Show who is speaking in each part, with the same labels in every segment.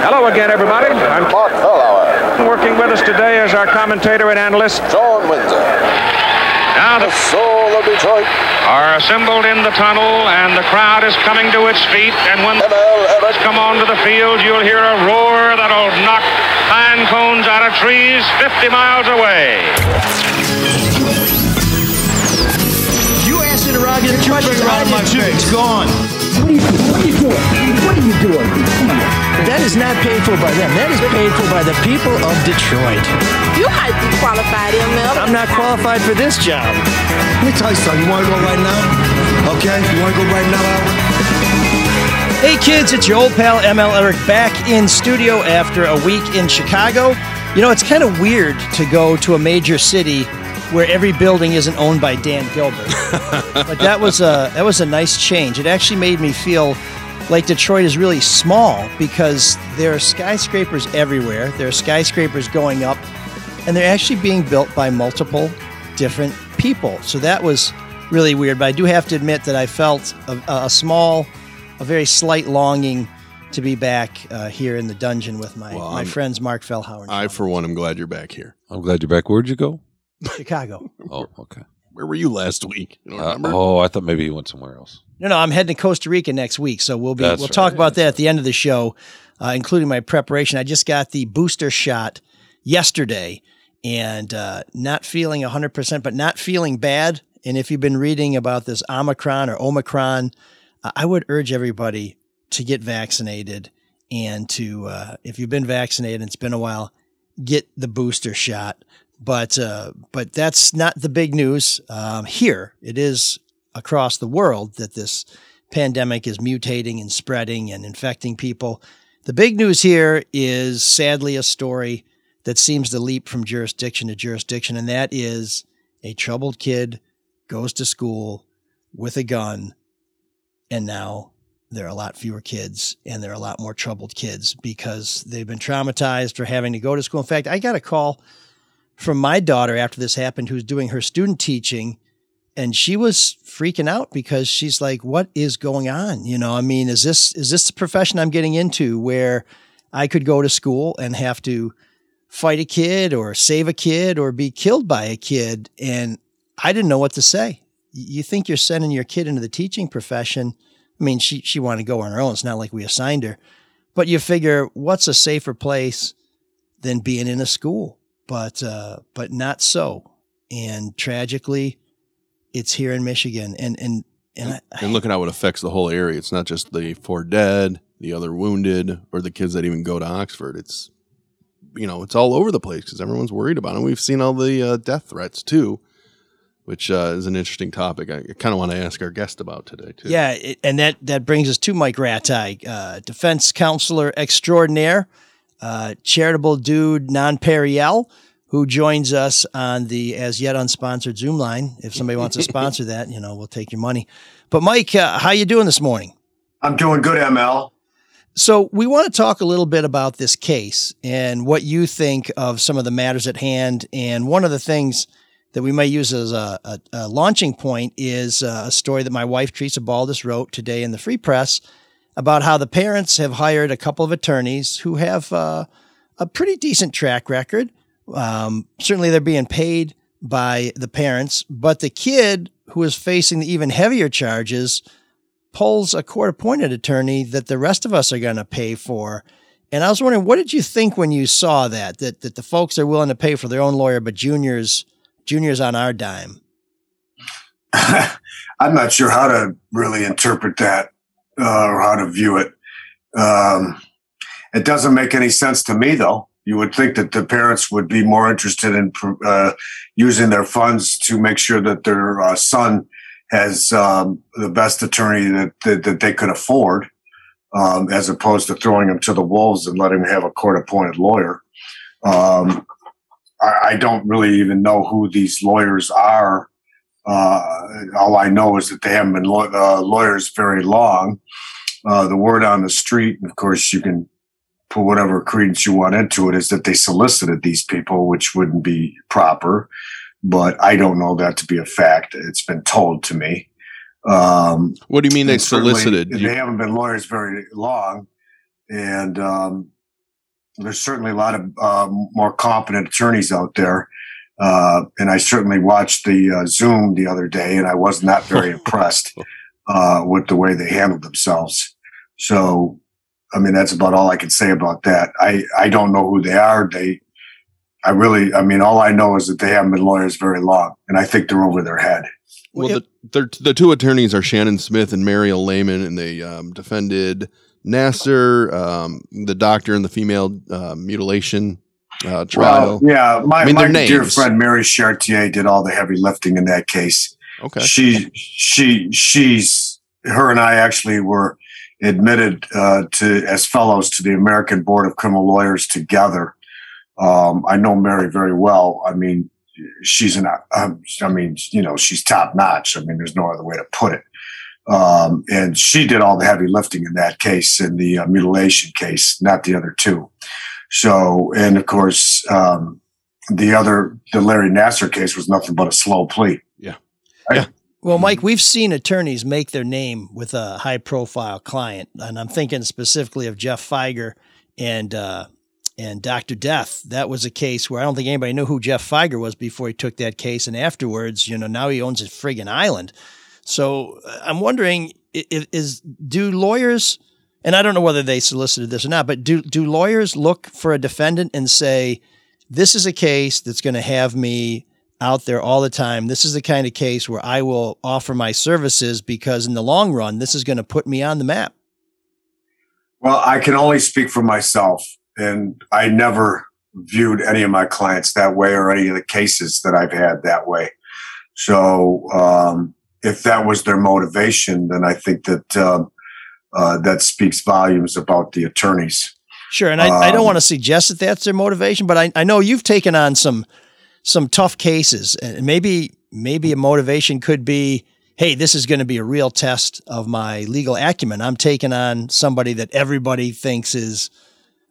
Speaker 1: Hello again, everybody. I'm
Speaker 2: Mark Fellhauer,
Speaker 1: working with us today as our commentator and analyst.
Speaker 2: John Windsor,
Speaker 1: Now
Speaker 2: the
Speaker 1: the
Speaker 2: soul of Detroit,
Speaker 1: are assembled in the tunnel, and the crowd is coming to its feet. And when
Speaker 2: ML Elrick,
Speaker 1: come onto the field, you'll hear a roar that'll knock pine cones out of trees 50 miles away.
Speaker 3: You asked interrogative question around my face. It's gone.
Speaker 4: What are you, what are you doing? What are you doing?
Speaker 3: That is not paid for by them. That is paid for by the people of Detroit.
Speaker 5: You might be qualified, ML.
Speaker 3: I'm not qualified for this job.
Speaker 6: Let me tell you something. You want to go right now? Okay? You want to go right now, Albert?
Speaker 3: Hey kids, it's your old pal ML Elrick back in studio after a week in Chicago. You know, it's kind of weird to go to a major city where every building isn't owned by Dan Gilbert. but that was a that was a nice change. It actually made me feel like Detroit is really small because there are skyscrapers everywhere. There are skyscrapers going up and they're actually being built by multiple different people. So that was really weird. But I do have to admit that I felt a, a small, a very slight longing to be back uh, here in the dungeon with my,
Speaker 7: Well,
Speaker 3: my
Speaker 7: I'm-
Speaker 3: friends Mark Fellhauer
Speaker 7: I,
Speaker 3: Sean
Speaker 7: for one, am glad you're back here.
Speaker 8: I'm glad you're back. Where'd you go?
Speaker 3: Chicago.
Speaker 8: Oh, okay.
Speaker 7: Where were you last week? You
Speaker 8: Uh, oh, I thought maybe you went somewhere else.
Speaker 3: No, no, I'm heading to Costa Rica next week, so we'll be
Speaker 8: That's
Speaker 3: we'll
Speaker 8: right,
Speaker 3: talk about
Speaker 8: yeah,
Speaker 3: that at the end of the show, uh, including my preparation. I just got the booster shot yesterday, and uh, not feeling 100, percent but not feeling bad. And if you've been reading about this Omicron or Omicron, uh, I would urge everybody to get vaccinated and to uh, if you've been vaccinated, and it's been a while, get the booster shot. But uh, but that's not the big news um, here. It is across the world that this pandemic is mutating and spreading and infecting people. The big news here is sadly a story that seems to leap from jurisdiction to jurisdiction, and that is a troubled kid goes to school with a gun, and now there are a lot fewer kids and there are a lot more troubled kids because they've been traumatized for having to go to school. In fact, I got a call from my daughter after this happened who's doing her student teaching and she was freaking out because she's like what is going on? You know i mean is this is this the profession i'm getting into where i could go to school and have to fight a kid or save a kid or be killed by a kid? And i didn't know what to say. You think you're sending your kid into the teaching profession? I mean she she wanted to go on her own. It's not like we assigned her. But you figure what's a safer place than being in a school but uh but not so and tragically it's here in Michigan, and and and I,
Speaker 7: and look at how it affects the whole area. It's not just the four dead, the other wounded, or the kids that even go to Oxford. It's you know, it's all over the place because everyone's worried about it. We've seen all the uh, death threats too, which uh, is an interesting topic. I kind of want to ask our guest about today too.
Speaker 3: yeah, it, and that that brings us to Mike Rataj, uh, defense counselor extraordinaire, uh, charitable dude non Periel, who joins us on the as yet unsponsored Zoom line. If somebody wants to sponsor that, you know, we'll take your money. But Mike, uh, how you doing this morning?
Speaker 6: I'm doing good, ML.
Speaker 3: So we want to talk a little bit about this case and what you think of some of the matters at hand. And one of the things that we might use as a, a, a launching point is uh, a story that my wife Teresa Baldas wrote today in the Free Press about how the parents have hired a couple of attorneys who have uh, a pretty decent track record. Um, certainly, they're being paid by the parents, but the kid who is facing the even heavier charges pulls a court appointed attorney that the rest of us are going to pay for. And I was wondering, what did you think when you saw that, that, that the folks are willing to pay for their own lawyer, but juniors, juniors on our dime?
Speaker 6: I'm not sure how to really interpret that uh, or how to view it. Um, it doesn't make any sense to me, though. You would think that the parents would be more interested in uh, using their funds to make sure that their uh, son has um, the best attorney that, that, that they could afford, um, as opposed to throwing him to the wolves and letting him have a court-appointed lawyer. Um, I, I don't really even know who these lawyers are. Uh, all I know is that they haven't been law- uh, lawyers very long. Uh, the word on the street, and of course, you can put whatever credence you want into it, is that they solicited these people, which wouldn't be proper. But I don't know that to be a fact. It's been told to me. Um,
Speaker 7: What do you mean they solicited?
Speaker 6: They haven't been lawyers very long, and um, there's certainly a lot of uh, more competent attorneys out there. Uh, and I certainly watched the uh, Zoom the other day, and I was not very impressed uh, with the way they handled themselves. So, I mean, that's about all I can say about that. I, I don't know who they are. They, I really, I mean, all I know is that they haven't been lawyers very long, and I think they're over their head.
Speaker 7: Well, the, the two attorneys are Shannon Smith and Mariel Lehman, and they um, defended Nassar, um, the doctor and the female uh, mutilation uh, trial.
Speaker 6: Well, yeah, my,
Speaker 7: I mean,
Speaker 6: my dear friend Mary Chartier did all the heavy lifting in that case.
Speaker 7: Okay.
Speaker 6: She, she, she's her and I actually were admitted uh, to as fellows to the American Board of Criminal Lawyers together. Um, I know Mary very well. I mean, she's an, um, I mean, you know, she's top notch. I mean, there's no other way to put it. Um, and she did all the heavy lifting in that case, in the uh, mutilation case, not the other two. So, and of course, um, the other, the Larry Nassar case was nothing but a slow plea. Yeah. yeah.
Speaker 3: Well, Mike, we've seen attorneys make their name with a high profile client, and I'm thinking specifically of Jeff Fieger and uh, and Dr. Death. That was a case where I don't think anybody knew who Jeff Fieger was before he took that case, and afterwards, you know, now he owns a friggin' island. So uh, I'm wondering, i- i- is do lawyers, and I don't know whether they solicited this or not, but do do lawyers look for a defendant and say, this is a case that's going to have me out there all the time. This is the kind of case where I will offer my services because in the long run, this is going to put me on the map.
Speaker 6: Well, I can only speak for myself, and I never viewed any of my clients that way or any of the cases that I've had that way. So, um, if that was their motivation, then I think that um, uh, that speaks volumes about the attorneys.
Speaker 3: Sure, and I, I don't
Speaker 6: Um,
Speaker 3: want to suggest that that's their motivation, but I, I know you've taken on some some tough cases, and maybe maybe a motivation could be, hey, this is going to be a real test of my legal acumen. I'm taking on somebody that everybody thinks is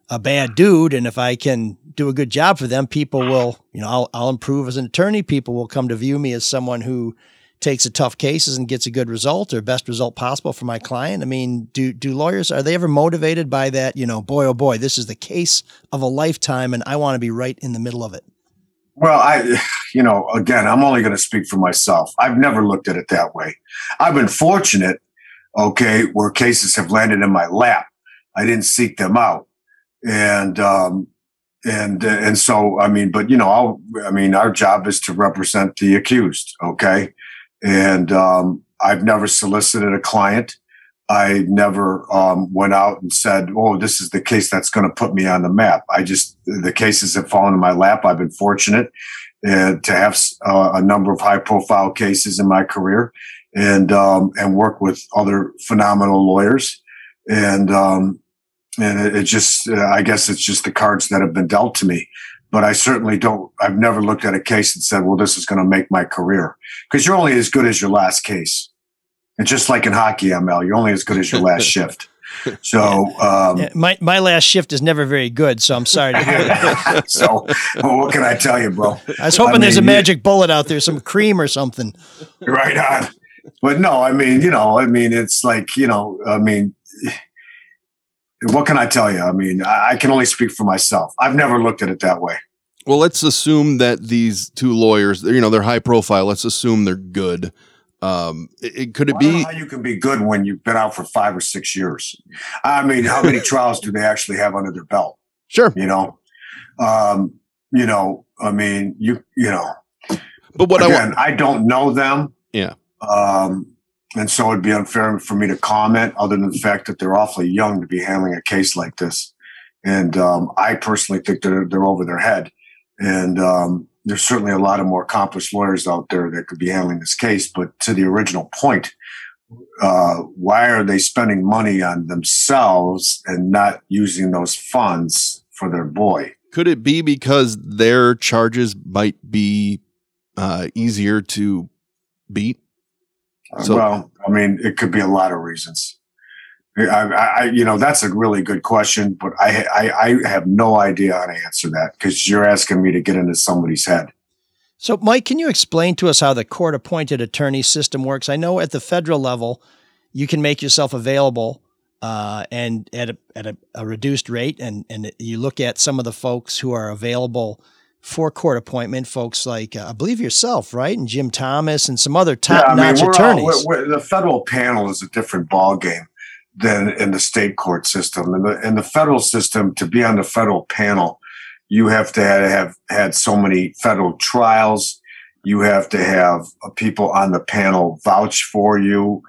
Speaker 3: a bad dude, and if I can do a good job for them, people will, you know, I'll, I'll improve as an attorney. People will come to view me as someone who takes a tough cases and gets a good result or best result possible for my client. I mean, do do lawyers are they ever motivated by that? You know, boy oh boy, this is the case of a lifetime, and I want to be right in the middle of it.
Speaker 6: Well, I, you know, again, I'm only going to speak for myself. I've never looked at it that way. I've been fortunate, okay, where cases have landed in my lap. I didn't seek them out, and um, and and so I mean, but you know, I'll, I mean, our job is to represent the accused, okay, and um, I've never solicited a client. I never um, went out and said, "Oh, this is the case that's going to put me on the map." I just the cases have fallen in my lap. I've been fortunate uh, to have uh, a number of high-profile cases in my career, and um, and work with other phenomenal lawyers, and um, and it, it just uh, I guess it's just the cards that have been dealt to me. But I certainly don't. I've never looked at a case and said, "Well, this is going to make my career," because you're only as good as your last case. And just like in hockey, ML, you're only as good as your last shift. So, um,
Speaker 3: Yeah, my my last shift is never very good, so I'm sorry to hear that.
Speaker 6: so well, what can I tell you, bro?
Speaker 3: I was hoping
Speaker 6: I
Speaker 3: there's a
Speaker 6: mean, you-
Speaker 3: magic bullet out there, some cream or something.
Speaker 6: right on. But no, I mean, you know, I mean, it's like, you know, I mean, what can I tell you? I mean, I, I can only speak for myself. I've never looked at it that way.
Speaker 7: Well, let's assume that these two lawyers, you know, they're high profile. Let's assume they're good. Um, it, it- could it
Speaker 6: I know
Speaker 7: be?
Speaker 6: how you can be good when you've been out for five or six years. I mean, how many trials do they actually have under their belt?
Speaker 7: Sure,
Speaker 6: You know, um, you know, I mean, you, you know,
Speaker 7: but what I
Speaker 6: again,
Speaker 7: want,
Speaker 6: I don't know them.
Speaker 7: Yeah.
Speaker 6: Um, and so it'd be unfair for me to comment other than the fact that they're awfully young to be handling a case like this. And um, I personally think they're, they're over their head. And um, there's certainly a lot of more accomplished lawyers out there that could be handling this case. But to the original point, uh, why are they spending money on themselves and not using those funds for their boy?
Speaker 7: could it be because their charges might be uh, easier to beat? So-
Speaker 6: well, I mean, it could be a lot of reasons. I, I, I you know, that's a really good question, but I, I, I have no idea how to answer that because you're asking me to get into somebody's head.
Speaker 3: So, Mike, can you explain to us how the court appointed attorney system works? I know at the federal level, you can make yourself available uh, and at a at a, a reduced rate. And and you look at some of the folks who are available for court appointment, folks like uh, I believe yourself, right, and Jim Thomas, and some other top
Speaker 6: Yeah, I mean,
Speaker 3: notch
Speaker 6: we're all-
Speaker 3: attorneys.
Speaker 6: we're- we're- the federal panel is a different ballgame than in the state court system. In the in the federal system, to be on the federal panel, you have to have, have had so many federal trials. You have to have uh, people on the panel vouch for you.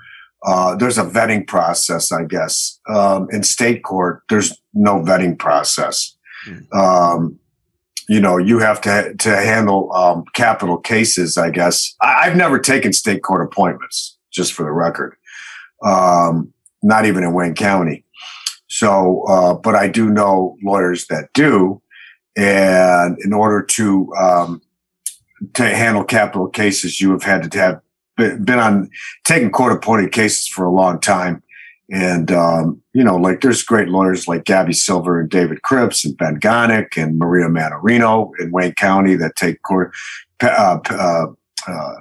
Speaker 6: Uh, there's a vetting process, I guess. Um, in state court, there's no vetting process. Um, you know, you have to to handle um, capital cases. I guess I, I've never taken state court appointments, just for the record. Um, not even in Wayne County. So, uh, but I do know lawyers that do, and in order to um, to handle capital cases, you have had to have been been on taking court appointed cases for a long time. And, um, you know, like there's great lawyers like Gabby Silver and David Cripps and Ben Gonek and Maria Mannarino in Wayne County that take court. Uh, uh, uh,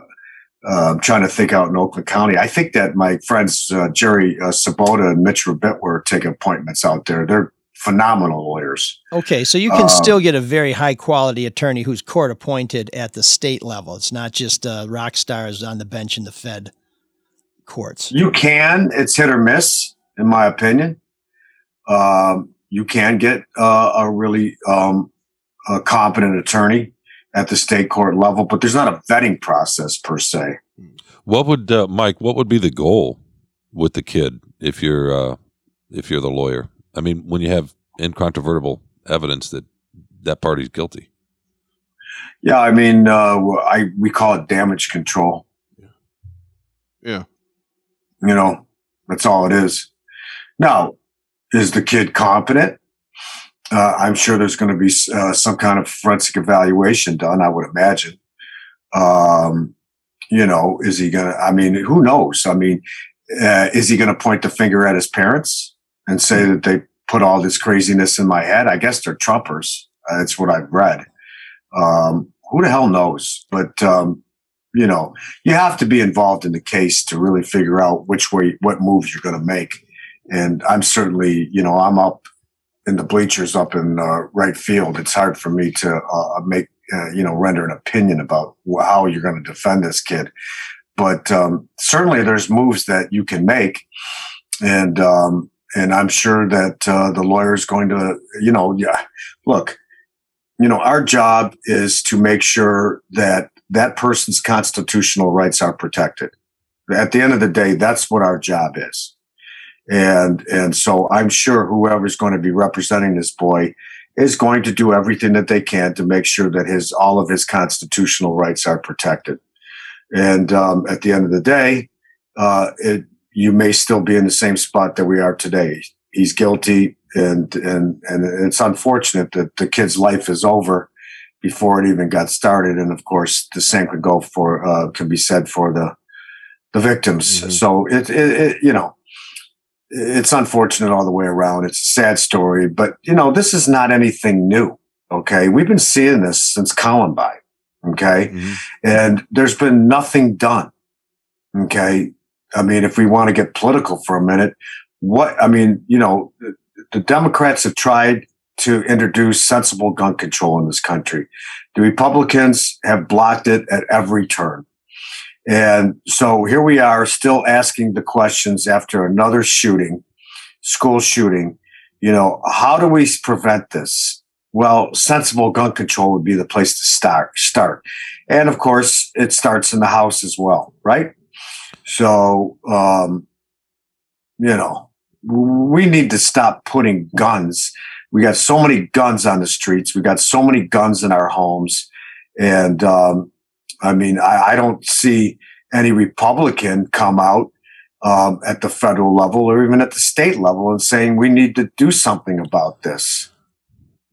Speaker 6: uh, I'm trying to think out in Oakland County. I think that my friends uh, Jerry uh, Sabota and Mitch Rabit were taking appointments out there. They're phenomenal lawyers.
Speaker 3: Okay, so you can
Speaker 6: Um,
Speaker 3: still get a very high quality attorney who's court appointed at the state level. It's not just uh, rock stars on the bench in the Fed courts.
Speaker 6: You can. It's hit or miss, in my opinion. Um, you can get uh, a really um, a competent attorney at the state court level, but there's not a vetting process per se.
Speaker 8: What would uh, Mike? What would be the goal with the kid if you're uh, if you're the lawyer? I mean, when you have incontrovertible evidence that that party's guilty.
Speaker 6: Yeah, I mean, uh, I we call it damage control.
Speaker 7: Yeah.
Speaker 6: You know, that's all it is. Now, is the kid competent? Uh, I'm sure there's going to be uh, some kind of forensic evaluation done. I would imagine. Um, you know, is he going to? I mean, who knows? I mean, uh, is he going to point the finger at his parents and say that they put all this craziness in my head? I guess they're Trumpers. That's what I've read. Um, who the hell knows? But um, you know, you have to be involved in the case to really figure out which way, what moves you're going to make. And I'm certainly, you know, I'm up in the bleachers up in uh, right field. It's hard for me to uh, make, uh, you know, render an opinion about how you're going to defend this kid. But um, certainly, there's moves that you can make, and um, and I'm sure that uh, the lawyer is going to, you know, yeah, look, you know, our job is to make sure that that person's constitutional rights are protected. At the end of the day, that's what our job is. And and so I'm sure whoever's going to be representing this boy is going to do everything that they can to make sure that his all of his constitutional rights are protected. And um, at the end of the day, uh, it, you may still be in the same spot that we are today. He's guilty, and and and it's unfortunate that the kid's life is over before it even got started. And of course, the same could go for uh, can be said for the the victims. So it, it, it you know it's unfortunate all the way around. It's a sad story, but you know this is not anything new. Okay, we've been seeing this since Columbine. Okay, and there's been nothing done. Okay, I mean, if we want to get political for a minute, what I mean, you know, the, the Democrats have tried to introduce sensible gun control in this country. The Republicans have blocked it at every turn. And so here we are still asking the questions after another shooting, school shooting. You know, how do we prevent this? Well, sensible gun control would be the place to start. Start, and of course, it starts in the house as well, right? So, um, you know, we need to stop putting guns. We got so many guns on the streets. We got so many guns in our homes, and um, I mean, I, I don't see any Republican come out um, at the federal level or even at the state level and saying we need to do something about this.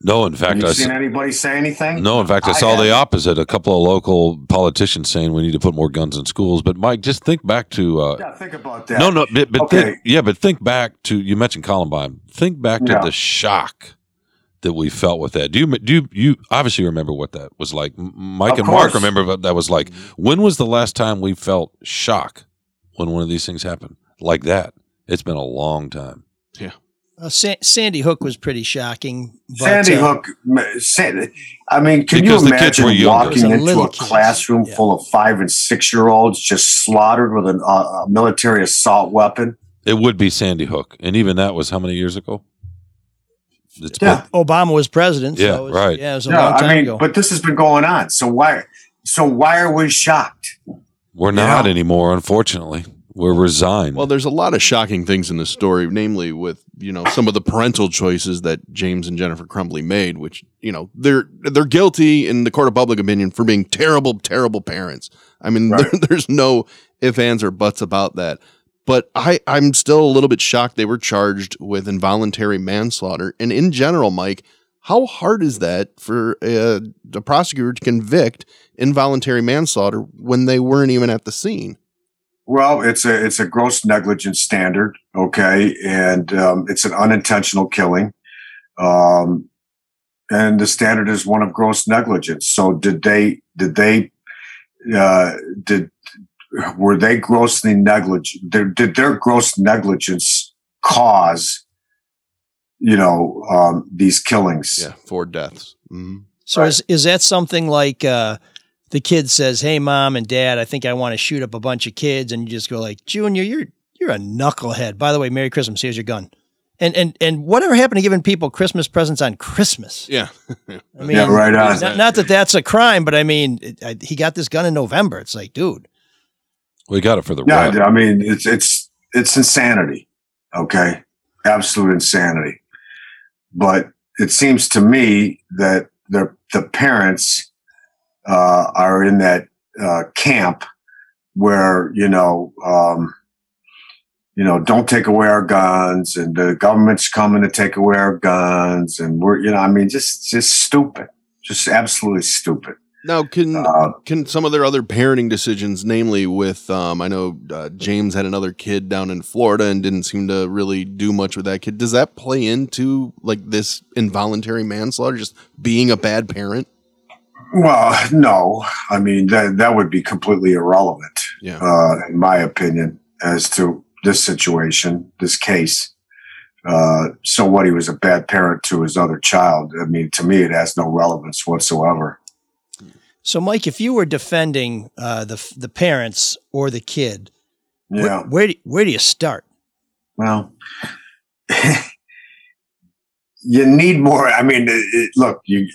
Speaker 8: No, in fact,
Speaker 6: Have
Speaker 8: I
Speaker 6: you
Speaker 8: s-
Speaker 6: seen anybody say anything?
Speaker 8: no, in fact, I
Speaker 6: I
Speaker 8: saw the
Speaker 6: haven't.
Speaker 8: opposite. A couple of local politicians saying we need to put more guns in schools. But Mike, just think back to uh,
Speaker 6: Yeah, think about that.
Speaker 8: no, no, but, but
Speaker 6: Okay.
Speaker 8: think, yeah, but think back to you mentioned Columbine. Think back to
Speaker 6: Yeah.
Speaker 8: the shock that we felt with that. Do you do you, you obviously remember what that was like? Mike
Speaker 6: Of
Speaker 8: and Mark remember what that was like. When was the last time we felt shock when one of these things happened like that? It's been a long time.
Speaker 3: Uh, Sa- Sandy Hook was pretty shocking. But,
Speaker 6: Sandy
Speaker 3: uh,
Speaker 6: Hook. Sandy, I mean, can you imagine walking
Speaker 3: a
Speaker 6: into a
Speaker 3: kids.
Speaker 6: classroom
Speaker 3: Yeah.
Speaker 6: full of five and six year olds just slaughtered with an, uh, a military assault weapon?
Speaker 8: It would be Sandy Hook, and even that was how many years ago? It's
Speaker 6: Yeah.
Speaker 8: been-
Speaker 3: Obama was president.
Speaker 8: Yeah,
Speaker 3: so it was,
Speaker 8: right.
Speaker 3: Yeah, it was a
Speaker 6: Yeah,
Speaker 3: long time
Speaker 6: I mean,
Speaker 3: ago.
Speaker 6: but this has been going on. So why? So why are we shocked?
Speaker 8: we're not
Speaker 6: Yeah.
Speaker 8: anymore, unfortunately. We're resigned.
Speaker 7: Well, there's a lot of shocking things in this story, namely with you know some of the parental choices that James and Jennifer Crumbley made, which you know they're they're guilty in the court of public opinion for being terrible, terrible parents. I mean,
Speaker 6: Right.
Speaker 7: there, there's no ifs, ands, or buts about that. But I, I'm still a little bit shocked they were charged with involuntary manslaughter. And in general, Mike, how hard is that for uh, a, a prosecutor to convict involuntary manslaughter when they weren't even at the scene?
Speaker 6: Well, it's a it's a gross negligence standard, okay, and um, it's an unintentional killing, um, and the standard is one of gross negligence. So, did they did they uh, did were they grossly negligent? Did, did their gross negligence cause, you know, um, these killings?
Speaker 7: Yeah, four deaths. Mhm.
Speaker 3: so is, is that something like uh, the kid says, "Hey, mom and dad, I think I want to shoot up a bunch of kids," and you just go like, "Junior, you're you're a knucklehead." By the way, Merry Christmas. Here's your gun. And and and whatever happened to giving people Christmas presents on Christmas?
Speaker 7: Yeah.
Speaker 3: I mean,
Speaker 6: Yeah, right on.
Speaker 3: Not, not that that's a crime, but I mean, it, I, he got this gun in November. It's like, dude,
Speaker 8: we got it for the
Speaker 6: Yeah,
Speaker 8: rep.
Speaker 6: I mean it's it's it's insanity. Okay, absolute insanity. But it seems to me that the the parents uh, are in that uh, camp where you know um, you know don't take away our guns and the government's coming to take away our guns and we're you know I mean just just stupid, just absolutely stupid.
Speaker 7: Now, can
Speaker 6: Uh,
Speaker 7: can some of their other parenting decisions, namely with, um, I know uh, James had another kid down in Florida and didn't seem to really do much with that kid. Does that play into like this involuntary manslaughter, just being a bad parent?
Speaker 6: Well, no. I mean, that that would be completely irrelevant,
Speaker 7: Yeah.
Speaker 6: uh, in my opinion, as to this situation, this case. Uh, so what? He was a bad parent to his other child. I mean, to me, it has no relevance whatsoever.
Speaker 3: So, Mike, if you were defending uh, the the parents or the kid, where,
Speaker 6: Yeah.
Speaker 3: where do, where do you start?
Speaker 6: Well, you need more. I mean, it, it- look, you,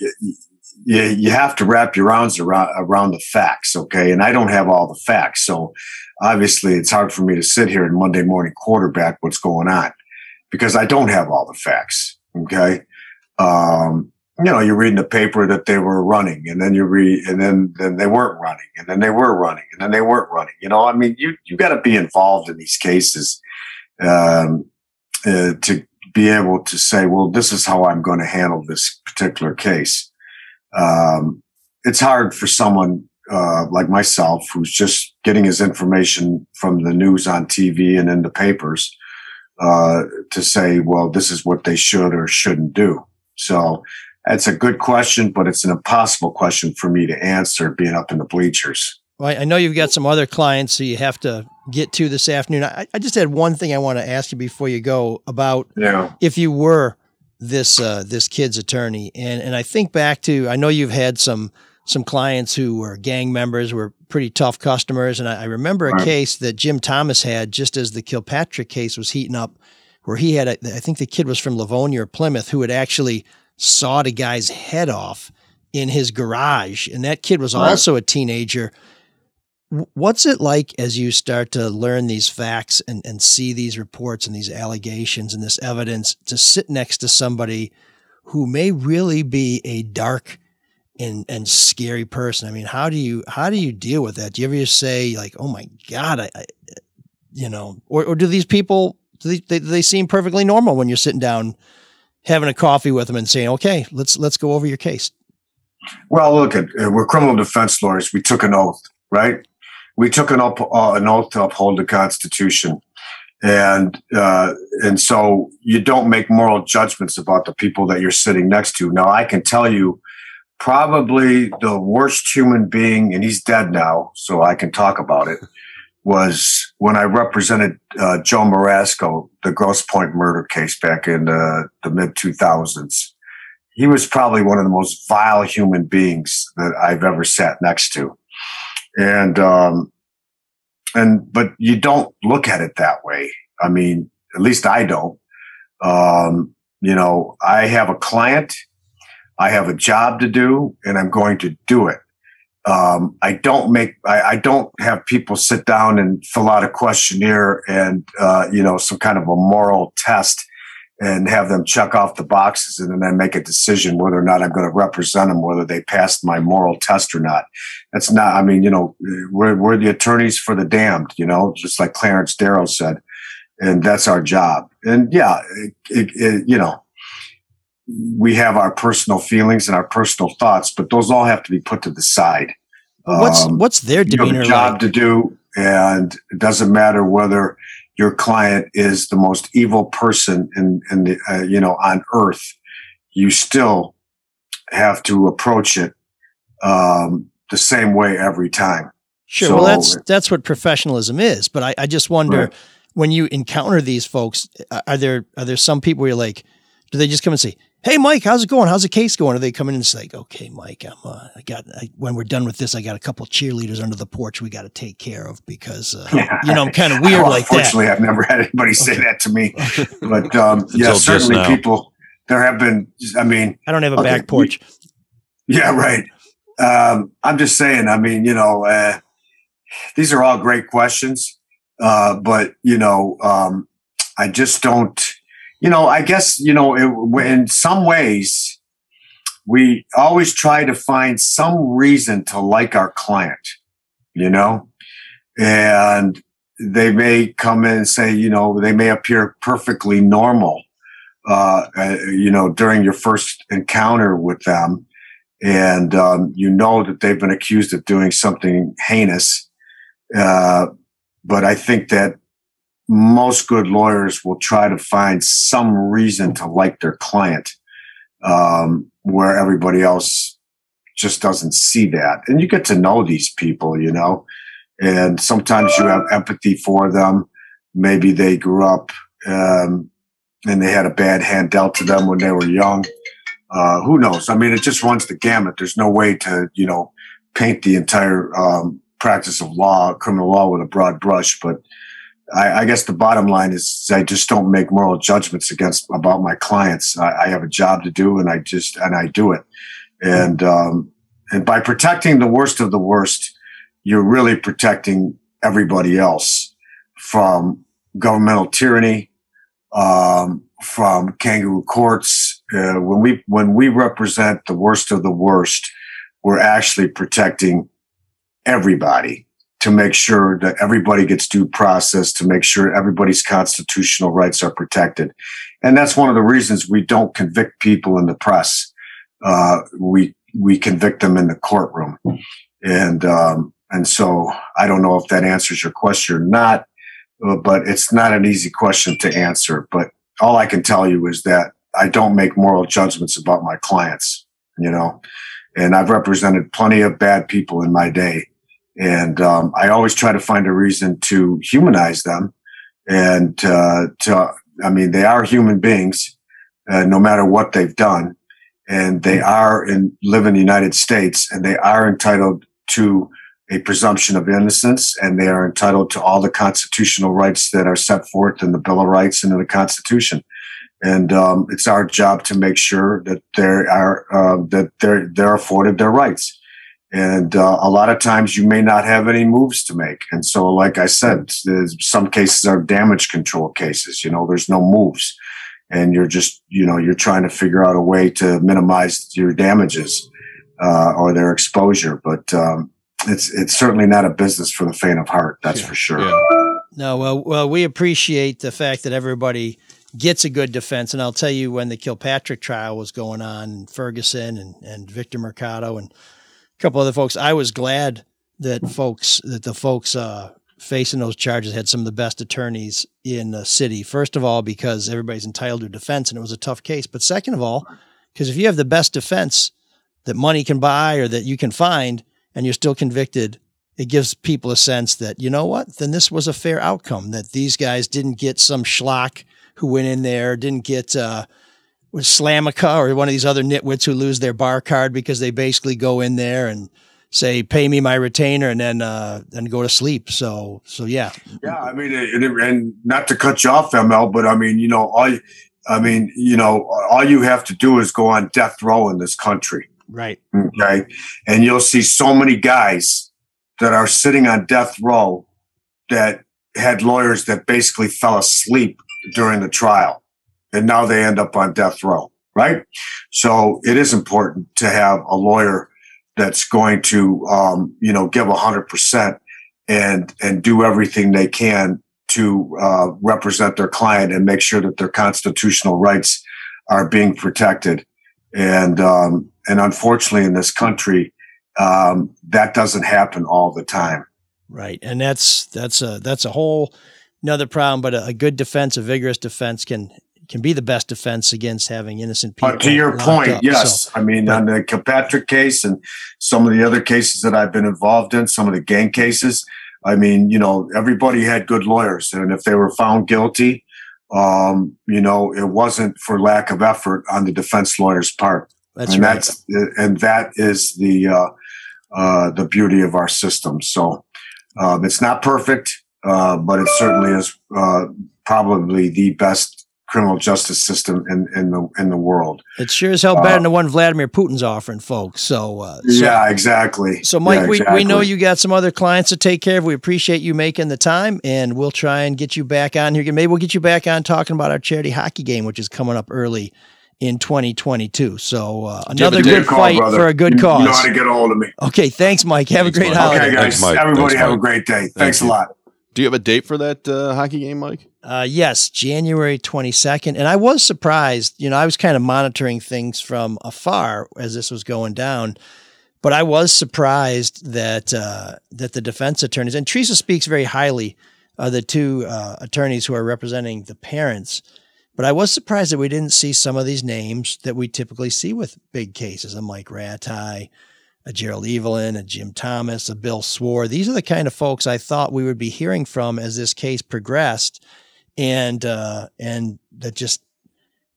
Speaker 6: you you have to wrap your arms around around the facts, okay? And I don't have all the facts, so obviously it's hard for me to sit here and Monday morning quarterback what's going on because I don't have all the facts, okay? Um, you know, you're reading the paper that they were running, and then you read, and then then they weren't running, and then they were running, and then they weren't running. You know, I mean, you you got to be involved in these cases um, uh, to be able to say, well, this is how I'm going to handle this particular case. Um, it's hard for someone uh, like myself who's just getting his information from the news on TV and in the papers uh, to say, well, this is what they should or shouldn't do. So that's a good question, but it's an impossible question for me to answer being up in the bleachers.
Speaker 3: Well, I know you've got some other clients so you have to get to this afternoon. I, I just had one thing I want to ask you before you go about
Speaker 6: Yeah.
Speaker 3: if you were this uh, this kid's attorney, and and I think back to I know you've had some some clients who were gang members, were pretty tough customers, and I, I remember a
Speaker 6: Right.
Speaker 3: case that Jim Thomas had just as the Kilpatrick case was heating up, where he had a, I think the kid was from Livonia or Plymouth who had actually sawed a guy's head off in his garage, and that kid was
Speaker 6: Right.
Speaker 3: also a teenager. What's it like as you start to learn these facts and, and see these reports and these allegations and this evidence to sit next to somebody who may really be a dark and, and scary person? I mean, how do you how do you deal with that? Do you ever just say like, "Oh my God," I, I you know, or or do these people do they, they they seem perfectly normal when you're sitting down having a coffee with them and saying, "Okay, let's let's go over your case."
Speaker 6: Well, look at uh, we're criminal defense lawyers. We took an oath, right? We took an, up, uh, an oath to uphold the Constitution, and uh, and so you don't make moral judgments about the people that you're sitting next to. Now, I can tell you, probably the worst human being, and he's dead now, so I can talk about it. was when I represented uh, Joe Marasco, the Grosse Pointe murder case back in the mid 2000s. He was probably one of the most vile human beings that I've ever sat next to. And, um, and, but you don't look at it that way. I mean, at least I don't. Um, you know, I have a client, I have a job to do, and I'm going to do it. Um, I don't make, I, I, don't have people sit down and fill out a questionnaire and, uh, you know, some kind of a moral test and have them check off the boxes and then I make a decision whether or not I'm going to represent them, whether they passed my moral test or not. That's not, I mean, you know, we're, we're the attorneys for the damned, you know, just like Clarence Darrow said. And that's our job. And yeah, it, it, it, you know, we have our personal feelings and our personal thoughts, but those all have to be put to the side.
Speaker 3: What's um, what's their demeanor?
Speaker 6: You have a job
Speaker 3: like?
Speaker 6: to do, and it doesn't matter whether your client is the most evil person in in the uh, you know on earth. You still have to approach it um, the same way every time.
Speaker 3: Sure. So, well, that's that's what professionalism is. But I, I just wonder right. when you encounter these folks, are there are there some people where you're like, do they just come and say, Hey, Mike, how's it going? How's the case going? Are they coming in and say, okay, Mike, I'm, uh, I got, I, when we're done with this, I got a couple cheerleaders under the porch we got to take care of because, uh, you know, I'm kind of weird well, like
Speaker 6: unfortunately, that. I've never had anybody say that to me, but, um, yeah, certainly people, there have been, I mean,
Speaker 3: I don't have a okay, back porch.
Speaker 6: We, yeah, right. Um, I'm just saying, I mean, you know, uh, these are all great questions. Uh, but you know, um, I just don't, you know, I guess, you know, it, in some ways, we always try to find some reason to like our client, you know, and they may come in and say, you know, they may appear perfectly normal, uh, uh, you know, during your first encounter with them. And um, you know that they've been accused of doing something heinous. Uh, but I think that most good lawyers will try to find some reason to like their client um, where everybody else just doesn't see that. And you get to know these people, you know, and sometimes you have empathy for them. Maybe they grew up um, and they had a bad hand dealt to them when they were young. Uh, who knows? I mean, it just runs the gamut. There's no way to, you know, paint the entire um, practice of law, criminal law, with a broad brush. But I, I, guess the bottom line is I just don't make moral judgments against about my clients. I, I have a job to do, and I just and I do it. And um, and by protecting the worst of the worst, you're really protecting everybody else from governmental tyranny, um, from kangaroo courts. Uh, when we when we represent the worst of the worst, we're actually protecting everybody to make sure that everybody gets due process, to make sure everybody's constitutional rights are protected. And that's one of the reasons we don't convict people in the press. Uh, we, we convict them in the courtroom. And, um, and so I don't know if that answers your question or not, uh, but it's not an easy question to answer. But all I can tell you is that I don't make moral judgments about my clients, you know, and I've represented plenty of bad people in my day and um, I always try to find a reason to humanize them. And uh, to, I mean, they are human beings, uh, no matter what they've done, and they are in live in the United States, and they are entitled to a presumption of innocence, and they are entitled to all the constitutional rights that are set forth in the Bill of Rights and in the Constitution. And um, it's our job to make sure that they are uh, that they're they're afforded their rights. And uh, a lot of times you may not have any moves to make. And so, like I said, some cases are damage control cases. You know, there's no moves. And you're just, you know, you're trying to figure out a way to minimize your damages uh, or their exposure. But um, it's it's certainly not a business for the faint of heart. That's yeah. for sure. Yeah.
Speaker 3: No, well, well, we appreciate the fact that everybody gets a good defense. And I'll tell you, when the Kilpatrick trial was going on, Ferguson and, and Victor Mercado and couple other folks. I was glad that folks that the folks uh, facing those charges had some of the best attorneys in the city. First of all, because everybody's entitled to defense, and it was a tough case. But second of all, because if you have the best defense that money can buy or that you can find, and you're still convicted it gives people a sense that you know what, then this was a fair outcome. That these guys didn't get some schlock who went in there, didn't get uh, was Slamica or one of these other nitwits who lose their bar card because they basically go in there and say, "Pay me my retainer," and then uh, then go to sleep. So so yeah,
Speaker 6: Yeah, I mean, and, and not to cut you off, ML, but I mean, you know, all you- I mean, you know, all you have to do is go on death row in this country,
Speaker 3: right.
Speaker 6: okay, and you'll see so many guys that are sitting on death row that had lawyers that basically fell asleep during the trial, and now they end up on death row, right? So it is important to have a lawyer that's going to, um, you know, give hundred percent and and do everything they can to uh, represent their client and make sure that their constitutional rights are being protected. And um, and unfortunately, in this country, um, that doesn't happen all the time.
Speaker 3: Right, and that's that's a that's a whole another problem. But a, a good defense, a vigorous defense, can can be the best defense against having innocent people.
Speaker 6: But to your point,
Speaker 3: up.
Speaker 6: yes,
Speaker 3: So,
Speaker 6: I mean on the Kilpatrick case and some of the other cases that I've been involved in, some of the gang cases. I mean, you know, everybody had good lawyers, and if they were found guilty, um, you know, it wasn't for lack of effort on the defense lawyer's part.
Speaker 3: that's
Speaker 6: and
Speaker 3: right.
Speaker 6: that's and that is the uh, uh, the beauty of our system. So um, it's not perfect, uh, but it certainly is uh, probably the best criminal justice system in, in the in the world.
Speaker 3: It sure as hell better than the one Vladimir Putin's offering, folks. So, uh, so
Speaker 6: yeah, exactly.
Speaker 3: So, Mike,
Speaker 6: Yeah,
Speaker 3: we, we know you got some other clients to take care of. We appreciate you making the time, and we'll try and get you back on here. Maybe we'll get you back on talking about our charity hockey game, which is coming up early in 2022. So, uh, another
Speaker 6: Give me a
Speaker 3: good
Speaker 6: call,
Speaker 3: fight
Speaker 6: brother.
Speaker 3: for a good
Speaker 6: You-
Speaker 3: cause.
Speaker 6: You know how to get a hold of me.
Speaker 3: okay, thanks, Mike. Have
Speaker 8: Thanks,
Speaker 3: a great
Speaker 8: Mike.
Speaker 3: holiday.
Speaker 6: Okay,
Speaker 8: Thanks,
Speaker 6: guys.
Speaker 8: Mike.
Speaker 6: Everybody
Speaker 8: Thanks,
Speaker 6: have a great day. Thanks a lot.
Speaker 7: Do you have a date for that uh, hockey game, Mike?
Speaker 3: Uh, yes, January 22nd. And I was surprised. You know, I was kind of monitoring things from afar as this was going down. But I was surprised that uh, that the defense attorneys and Teresa speaks very highly of the two uh, attorneys who are representing the parents. But I was surprised that we didn't see some of these names that we typically see with big cases, a Mike Rataj, a Gerald Evelyn, a Jim Thomas, a Bill Swor. These are the kind of folks I thought we would be hearing from as this case progressed and uh, and that just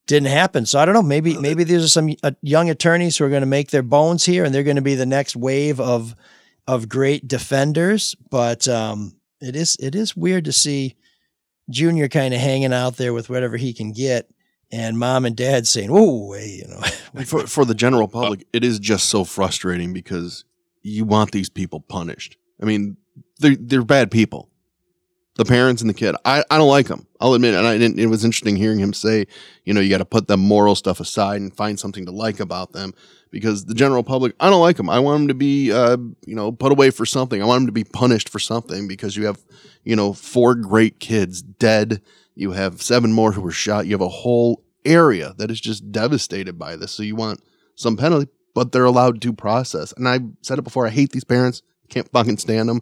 Speaker 3: didn't happen. So I don't know. Maybe maybe these are some uh, young attorneys who are going to make their bones here, and they're going to be the next wave of of great defenders. But um, it is it is weird to see Junior kind of hanging out there with whatever he can get, and mom and dad saying, "Oh, hey, you know."
Speaker 7: For, for the general public, it is just so frustrating because you want these people punished. I mean, they're, they're bad people. The parents and the kid. I, I don't like them. I'll admit it. And I didn't, it was interesting hearing him say, you know, you got to put the moral stuff aside and find something to like about them because the general public, I don't like them. I want them to be, uh, you know, put away for something. I want them to be punished for something because you have, you know, four great kids dead. You have seven more who were shot. You have a whole area that is just devastated by this. So you want some penalty, but they're allowed due process. And I said it before. I hate these parents. Can't fucking stand them.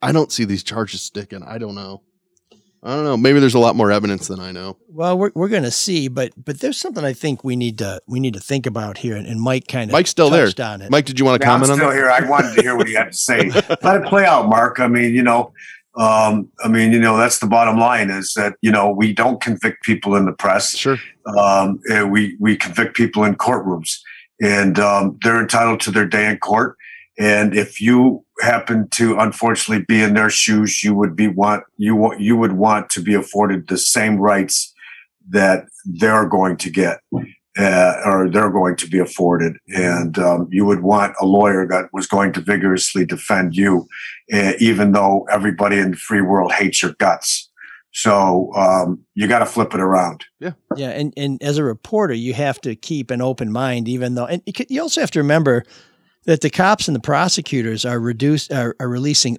Speaker 7: I don't see these charges sticking. I don't know. I don't know. Maybe there's a lot more evidence than I know.
Speaker 3: Well, we're we're going to see, but but there's something I think we need to we need to think about here, and, and Mike kind of
Speaker 7: Mike's still there.
Speaker 3: on it.
Speaker 7: Mike, did you want to
Speaker 6: Yeah, I'm
Speaker 7: comment on
Speaker 6: still
Speaker 7: that?
Speaker 6: here. I wanted to hear what he had to say. Let it play out, Mark. I mean, you know, um, I mean, you know, that's the bottom line is that you know we don't convict people in the press.
Speaker 7: Sure.
Speaker 6: Um, and we we convict people in courtrooms, and um, they're entitled to their day in court. And if you happen to unfortunately be in their shoes, you would be want you want you would want to be afforded the same rights that they're going to get uh, or they're going to be afforded. And um, you would want a lawyer that was going to vigorously defend you, uh, even though everybody in the free world hates your guts. So um, you got to flip it around.
Speaker 3: Yeah, yeah, and and as a reporter, you have to keep an open mind, even though, and you you also have to remember that the cops and the prosecutors are reduced are, are releasing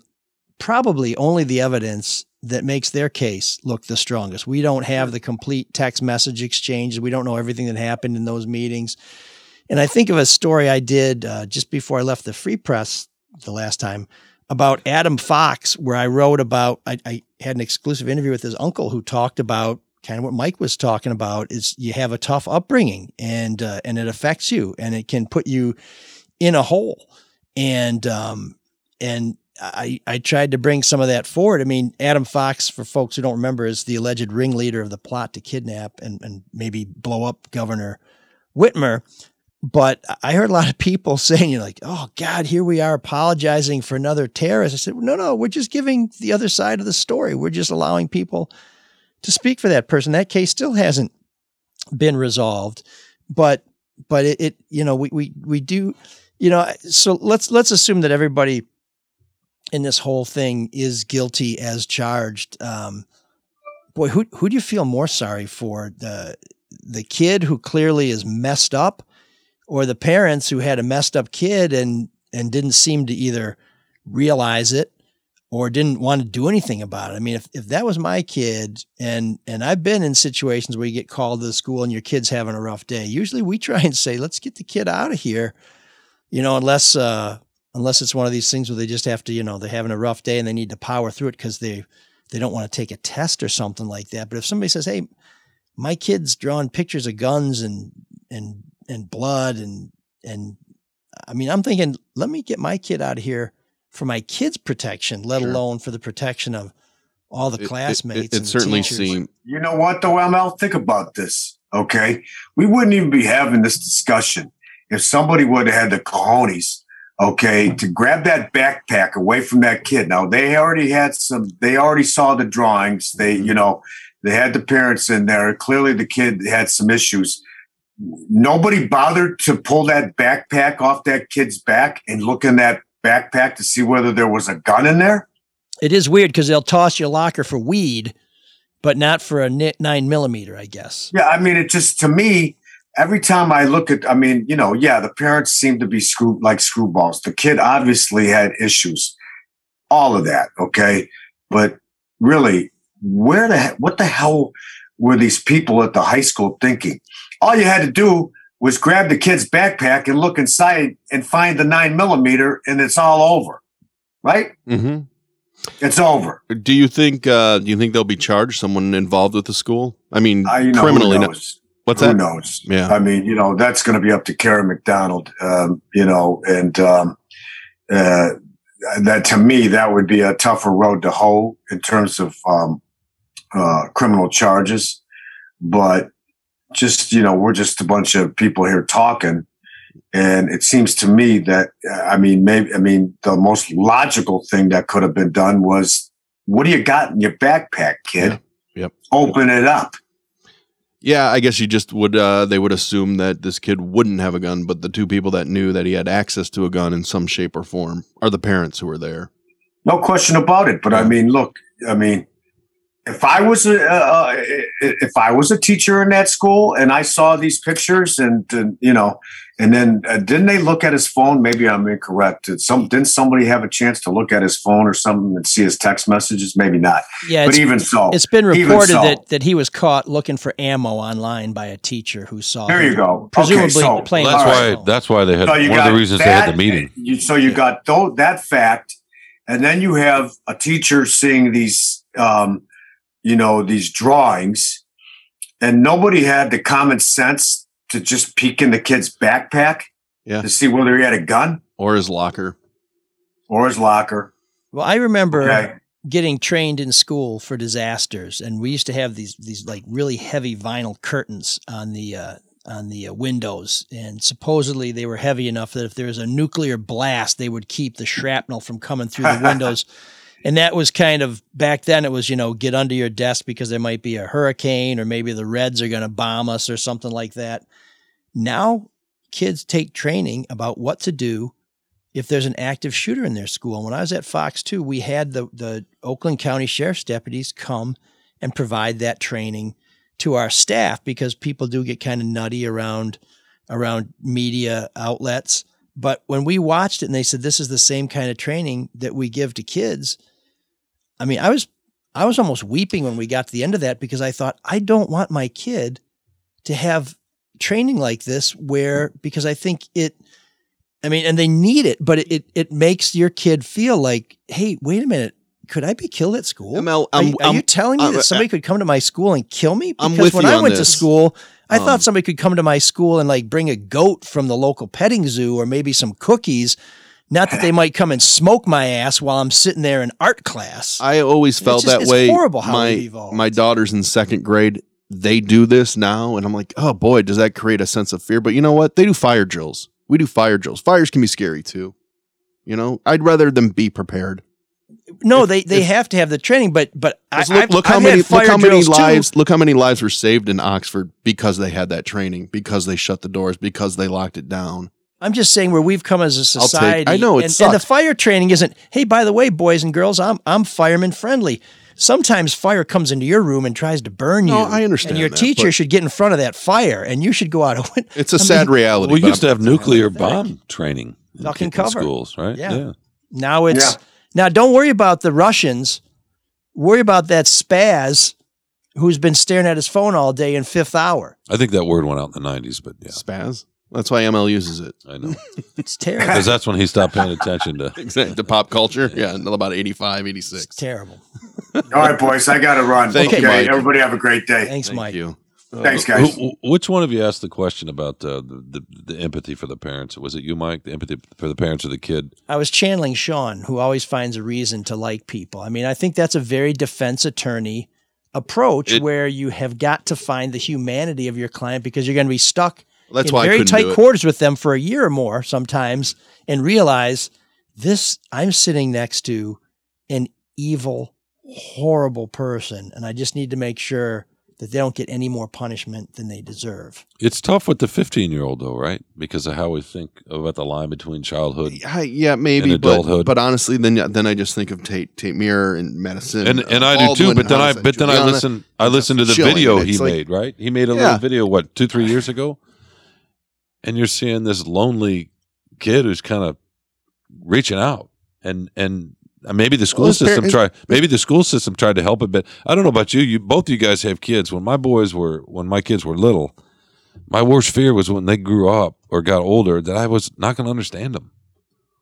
Speaker 3: probably only the evidence that makes their case look the strongest. We don't have the complete text message exchanges. We don't know everything that happened in those meetings. And I think of a story I did uh, just before I left the Free Press the last time about Adam Fox, where I wrote about, I, I had an exclusive interview with his uncle who talked about kind of what Mike was talking about is you have a tough upbringing and, uh, and it affects you and it can put you in a hole. And, um, and I, I tried to bring some of that forward. I mean, Adam Fox, for folks who don't remember, is the alleged ringleader of the plot to kidnap and, and maybe blow up Governor Whitmer. But I heard a lot of people saying, you're like, oh God, here we are apologizing for another terrorist. I said, no, no, we're just giving the other side of the story. We're just allowing people to speak for that person. That case still hasn't been resolved, but but it, it you know we we we do you know so let's let's assume that everybody in this whole thing is guilty as charged. Um, boy, who who do you feel more sorry for the the kid who clearly is messed up, or the parents who had a messed up kid and and didn't seem to either realize it or didn't want to do anything about it. I mean, if, if that was my kid and and I've been in situations where you get called to the school and your kid's having a rough day, usually we try and say, let's get the kid out of here. You know, unless uh unless it's one of these things where they just have to, you know, they're having a rough day and they need to power through it because they they don't want to take a test or something like that. But if somebody says, Hey, my kid's drawing pictures of guns and and and blood and and I mean, I'm thinking, let me get my kid out of here for my kids' protection, let
Speaker 7: Sure.
Speaker 3: alone for the protection of all the
Speaker 7: It- it-
Speaker 3: classmates.
Speaker 7: It,
Speaker 3: and the
Speaker 7: certainly
Speaker 3: teachers.
Speaker 7: seemed.
Speaker 6: You know what, though, ML? Think about this. Okay, we wouldn't even be having this discussion if somebody would have had the cojones. Okay, to grab that backpack away from that kid. Now they already had some. They already saw the drawings. They, mm-hmm. you know, they had the parents in there. Clearly, the kid had some issues. Nobody bothered to pull that backpack off that kid's back and look in that backpack to see whether there was a gun in there.
Speaker 3: It is weird because they'll toss your locker for weed, but not for a nine millimeter, I guess.
Speaker 6: Yeah, I mean, it just to me, every time I look at, I mean, you know, yeah, the parents seem to be screw like screwballs. The kid obviously had issues, all of that, okay, but really, where the he- what the hell were these people at the high school thinking? All you had to do was grab the kid's backpack and look inside and find the nine millimeter, and it's all over, right?
Speaker 7: Mhm.
Speaker 6: It's over.
Speaker 7: Do you think? Uh, do you think they'll be charged? Someone involved with the school? I mean,
Speaker 6: I, you know,
Speaker 7: criminally.
Speaker 6: who knows?
Speaker 7: What's
Speaker 6: Who knows?
Speaker 7: Yeah.
Speaker 6: I mean, you know, that's going to be up to Karen McDonald, um, you know, and um, uh, that to me, that would be a tougher road to hoe in terms of um, uh, criminal charges. But just, you know, we're just a bunch of people here talking. And it seems to me that, I mean, maybe, I mean, the most logical thing that could have been done was what do you got in your backpack, kid?
Speaker 7: Yep.
Speaker 6: Open it up.
Speaker 7: Yeah, I guess you just would. Uh, they would assume that this kid wouldn't have a gun, but the two people that knew that he had access to a gun in some shape or form are the parents who were there.
Speaker 6: No question about it. But I mean, look, I mean, if I was a uh, if I was a teacher in that school and I saw these pictures and, and you know, and then uh, didn't they look at his phone? Maybe I'm incorrect. Did some didn't somebody have a chance to look at his phone or something and see his text messages? Maybe not.
Speaker 3: Yeah,
Speaker 6: but even so,
Speaker 3: it's been reported
Speaker 6: so.
Speaker 3: that, that he was caught looking for ammo online by a teacher who saw
Speaker 6: There
Speaker 3: him
Speaker 6: you go.
Speaker 3: Presumably
Speaker 6: okay, so,
Speaker 3: playing
Speaker 8: Well, that's
Speaker 6: all
Speaker 8: why.
Speaker 6: right.
Speaker 8: That's why they had
Speaker 6: So
Speaker 8: one of the reasons they had the meeting.
Speaker 6: You, so you got tho- that fact, and then you have a teacher seeing these, um, you know, these drawings, and nobody had the common sense to just peek in the kid's backpack
Speaker 7: Yeah.
Speaker 6: to see whether he had a gun
Speaker 7: Or his locker.
Speaker 6: or his locker.
Speaker 3: Well, I remember
Speaker 6: Okay.
Speaker 3: getting trained in school for disasters, and we used to have these these like really heavy vinyl curtains on the uh, on the uh, windows, and supposedly they were heavy enough that if there was a nuclear blast, they would keep the shrapnel from coming through the windows. And that was kind of back then. It was you know get under your desk because there might be a hurricane or maybe the Reds are going to bomb us or something like that. Now kids take training about what to do if there's an active shooter in their school. And when I was at Fox 2, we had the, the Oakland County Sheriff's deputies come and provide that training to our staff because people do get kind of nutty around around media outlets. But when we watched it and they said this is the same kind of training that we give to kids, I mean, I was I was almost weeping when we got to the end of that because I thought I don't want my kid to have training like this where because I think it I mean, and they need it, but it, it, it makes your kid feel like, hey, wait a minute, could I be killed at school?
Speaker 7: ML,
Speaker 3: are,
Speaker 7: I'm-
Speaker 3: you- are
Speaker 7: I'm-
Speaker 3: you telling me
Speaker 7: I'm-
Speaker 3: that somebody could come to my school and kill me?
Speaker 7: I'm
Speaker 3: Because when
Speaker 7: you
Speaker 3: I went to school, I
Speaker 7: Um,
Speaker 3: thought somebody could come to my school and like bring a goat from the local petting zoo or maybe some cookies. Not that they might come and smoke my ass while I'm sitting there in art class.
Speaker 7: I always felt
Speaker 3: just-
Speaker 7: that
Speaker 3: it's
Speaker 7: way.
Speaker 3: horrible how
Speaker 7: my
Speaker 3: evolved.
Speaker 7: my daughter's in second grade. They do this now, and I'm like, oh boy, does that create a sense of fear? But you know what? They do fire drills. We do fire drills. Fires can be scary too. You know, I'd rather them be prepared.
Speaker 3: no,
Speaker 7: if-
Speaker 3: they they
Speaker 7: if-
Speaker 3: have to have the training, but but I,
Speaker 7: 'Cause look,
Speaker 3: I've,
Speaker 7: look how many look how many
Speaker 3: drills too.
Speaker 7: lives look how many lives were saved in Oxford because they had that training, because they shut the doors, because they locked it down.
Speaker 3: I'm just saying where we've come as a
Speaker 7: I'll take-
Speaker 3: society.
Speaker 7: I know, it
Speaker 3: and, and the fire training isn't. Hey, by the way, boys and girls, I'm I'm fireman friendly. Sometimes fire comes into your room and tries to burn you.
Speaker 7: No, I understand
Speaker 3: And your
Speaker 7: that,
Speaker 3: teacher should get in front of that fire, and you should go out. and win.
Speaker 7: It's a
Speaker 3: I
Speaker 7: sad
Speaker 3: mean,
Speaker 7: reality.
Speaker 8: We used to
Speaker 7: I'm-
Speaker 8: have nuclear bomb training in, in
Speaker 3: cover.
Speaker 8: schools, right?
Speaker 3: Yeah. Now it's
Speaker 6: Yeah.
Speaker 3: now. Don't worry about the Russians. Worry about that spaz who's been staring at his phone all day in fifth hour.
Speaker 8: I think that word went out in the 90s, but yeah,
Speaker 7: spaz. That's why ML uses it.
Speaker 8: I know.
Speaker 3: It's terrible.
Speaker 8: Because that's when he stopped paying attention to.
Speaker 7: Exactly. To pop culture. Yeah, until about 85, 86.
Speaker 3: it's terrible.
Speaker 6: All right, boys, I got to run.
Speaker 7: Thank
Speaker 6: okay,
Speaker 7: you, Mike.
Speaker 6: everybody have a great day.
Speaker 3: Thanks,
Speaker 7: Thank
Speaker 3: Mike.
Speaker 7: you.
Speaker 6: Thanks, guys.
Speaker 8: Who- which one of you asked the question about uh, the, the the empathy for the parents? Was it you, Mike? The empathy for the parents or the kid?
Speaker 3: I was channeling Sean, who always finds a reason to like people. I mean, I think that's a very defense attorney approach
Speaker 8: It-
Speaker 3: where you have got to find the humanity of your client because you're going to be stuck
Speaker 7: That's
Speaker 3: in
Speaker 7: why
Speaker 3: very
Speaker 7: couldn't
Speaker 3: tight
Speaker 7: do it.
Speaker 3: quarters with them for a year or more sometimes and realize this I'm sitting next to an evil, horrible person, and I just need to make sure that they don't get any more punishment than they deserve.
Speaker 8: It's tough with the 15 year old, though, right? Because of how we think about the line between childhood.
Speaker 7: I, yeah, maybe,
Speaker 8: In
Speaker 7: but,
Speaker 8: adulthood.
Speaker 7: but honestly, then then I just think of Tate Tate Myre and Madisyn,
Speaker 8: And
Speaker 7: uh,
Speaker 8: and I do too, but then I but then I listen I
Speaker 7: It's
Speaker 8: listened to the video he
Speaker 7: it's like-
Speaker 8: made, right? He made a
Speaker 7: Yeah.
Speaker 8: little video what two three years ago, and you're seeing this lonely kid who's kind of reaching out, and and maybe the school
Speaker 7: Well, his par-
Speaker 8: system tried maybe the school system tried to help it, but I don't know about you. You both of you guys have kids. When my boys were when my kids were little, my worst fear was when they grew up or got older that I was not going to understand them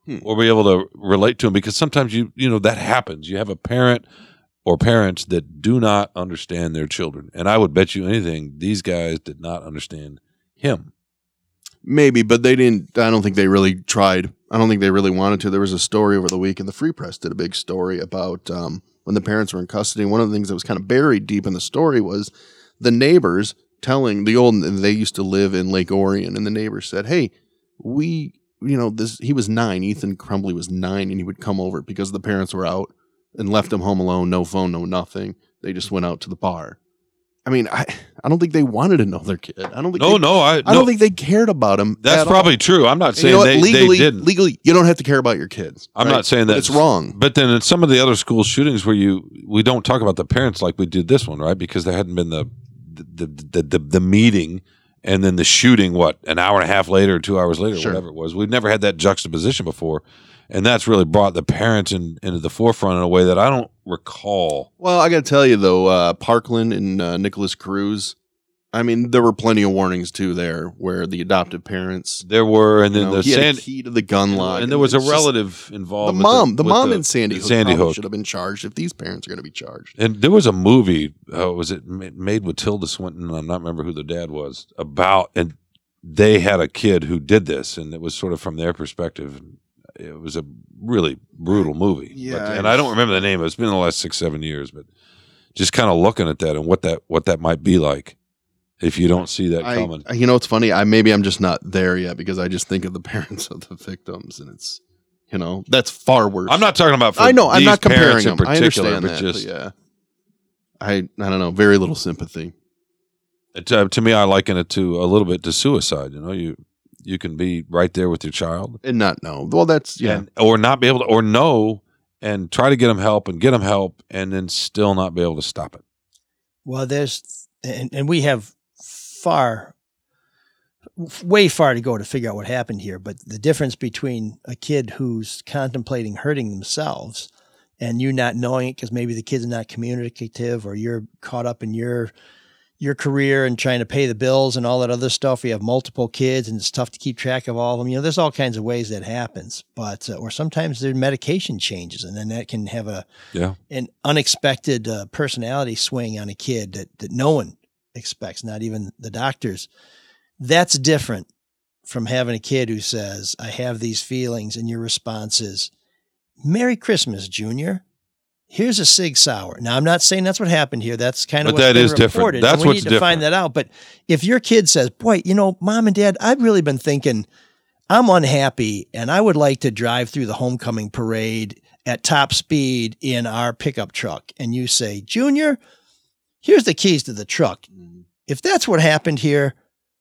Speaker 7: Hmm.
Speaker 8: or be able to relate to them because sometimes you you know that happens. You have a parent or parents that do not understand their children, and I would bet you anything these guys did not understand him.
Speaker 7: Maybe, but they didn't. I don't think they really tried. I don't think they really wanted to. There was a story over the week, and the Free Press did a big story about um, when the parents were in custody. One of the things that was kind of buried deep in the story was the neighbors telling the old. They used to live in Lake Orion, and the neighbors said, "Hey, we, you know, this." He was nine. Ethan Crumbley was nine, and he would come over because the parents were out and left him home alone. No phone, no nothing. They just went out to the bar. I mean, I, I don't think they wanted to know their kid. I don't think.
Speaker 8: No,
Speaker 7: they,
Speaker 8: no, I,
Speaker 7: I don't think they cared about him.
Speaker 8: that's
Speaker 7: at all.
Speaker 8: probably true. I'm not saying
Speaker 7: you know
Speaker 8: they,
Speaker 7: legally,
Speaker 8: they didn't.
Speaker 7: legally, you don't have to care about your kids.
Speaker 8: I'm
Speaker 7: right?
Speaker 8: not saying that
Speaker 7: it's wrong.
Speaker 8: But then in some of the other school shootings where you we don't talk about the parents like we did this one, right? Because there hadn't been the the the the, the meeting and then the shooting. What an hour and a half later, two hours later,
Speaker 7: Sure.
Speaker 8: whatever it was. We've never had that juxtaposition before, and that's really brought the parents in, into the forefront in a way that I don't recall.
Speaker 7: Well, I got to tell you though, uh, Parkland and uh, Nikolas Cruz. I mean, there were plenty of warnings too there, where the adoptive parents.
Speaker 8: There were, and then
Speaker 7: know,
Speaker 8: the
Speaker 7: he a key to the gun lock,
Speaker 8: and there was a
Speaker 7: just-
Speaker 8: relative
Speaker 7: The
Speaker 8: involved. with
Speaker 7: mom, the,
Speaker 8: with
Speaker 7: mom in Sandy Hook
Speaker 8: Sandy Hook.
Speaker 7: should have been charged if these parents are going to be charged.
Speaker 8: And there was a movie, uh, was it made with Tilda Swinton? I'm not remember who the dad was about, and they had a kid who did this, and it was sort of from their perspective. It was a really brutal movie.
Speaker 7: Yeah,
Speaker 8: But- and I don't remember the name. It's been the last six, seven years, but just kind of looking at that and what that what that might be like if you don't see that
Speaker 7: I,
Speaker 8: coming.
Speaker 7: you know, it's funny. I maybe I'm just not there yet because I just think of the parents of the victims, and it's you know that's far worse.
Speaker 8: I'm not talking about. For
Speaker 7: I know. I'm not comparing them. I understand
Speaker 8: but
Speaker 7: that.
Speaker 8: just
Speaker 7: yeah, I I don't know. Very little sympathy.
Speaker 8: to, uh, to me, I liken it to a little bit to suicide. You know, you you can be right there with your child,
Speaker 7: and not know. Well, that's yeah.
Speaker 8: and, or not be able to, or know and try to get them help and get them help, and then still not be able to stop it.
Speaker 3: Well, there's and, and we have far way far to go to figure out what happened here, but the difference between a kid who's contemplating hurting themselves and you not knowing it because maybe the kid's are not communicative or you're caught up in your your career and trying to pay the bills and all that other stuff. You have multiple kids and it's tough to keep track of all of them. You know, there's all kinds of ways that happens, but uh, or sometimes their medication changes and then that can have a
Speaker 8: Yeah.
Speaker 3: an unexpected uh, personality swing on a kid that, that no one expects, not even the doctors. That's different from having a kid who says, I have these feelings, and your response is, Merry Christmas, Junior. Here's a Sig Sauer. Now, I'm not saying that's what happened here. That's kind of
Speaker 8: But that is different. That's
Speaker 3: we
Speaker 8: what's
Speaker 3: need to find that out. But if your kid says, Boy, you know, mom and dad, I've really been thinking I'm unhappy and I would like to drive through the homecoming parade at top speed in our pickup truck. And you say, Junior, here's the keys to the truck. Mm-hmm. If that's what happened here,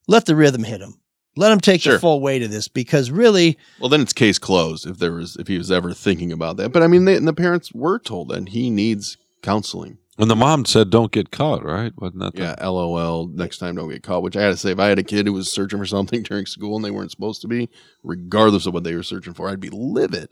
Speaker 3: let the rhythm hit him. Let him take
Speaker 7: Sure.
Speaker 3: the full weight of this because really,
Speaker 7: Well, then it's case closed if there was if he was ever thinking about that. But I mean, they, and the parents were told that he needs counseling.
Speaker 8: And the mom said, "Don't get caught." Right? Wasn't that? the-
Speaker 7: Yeah, LOL. Next time, don't get caught. Which I had to say, if I had a kid who was searching for something during school and they weren't supposed to be, regardless of what they were searching for, I'd be livid.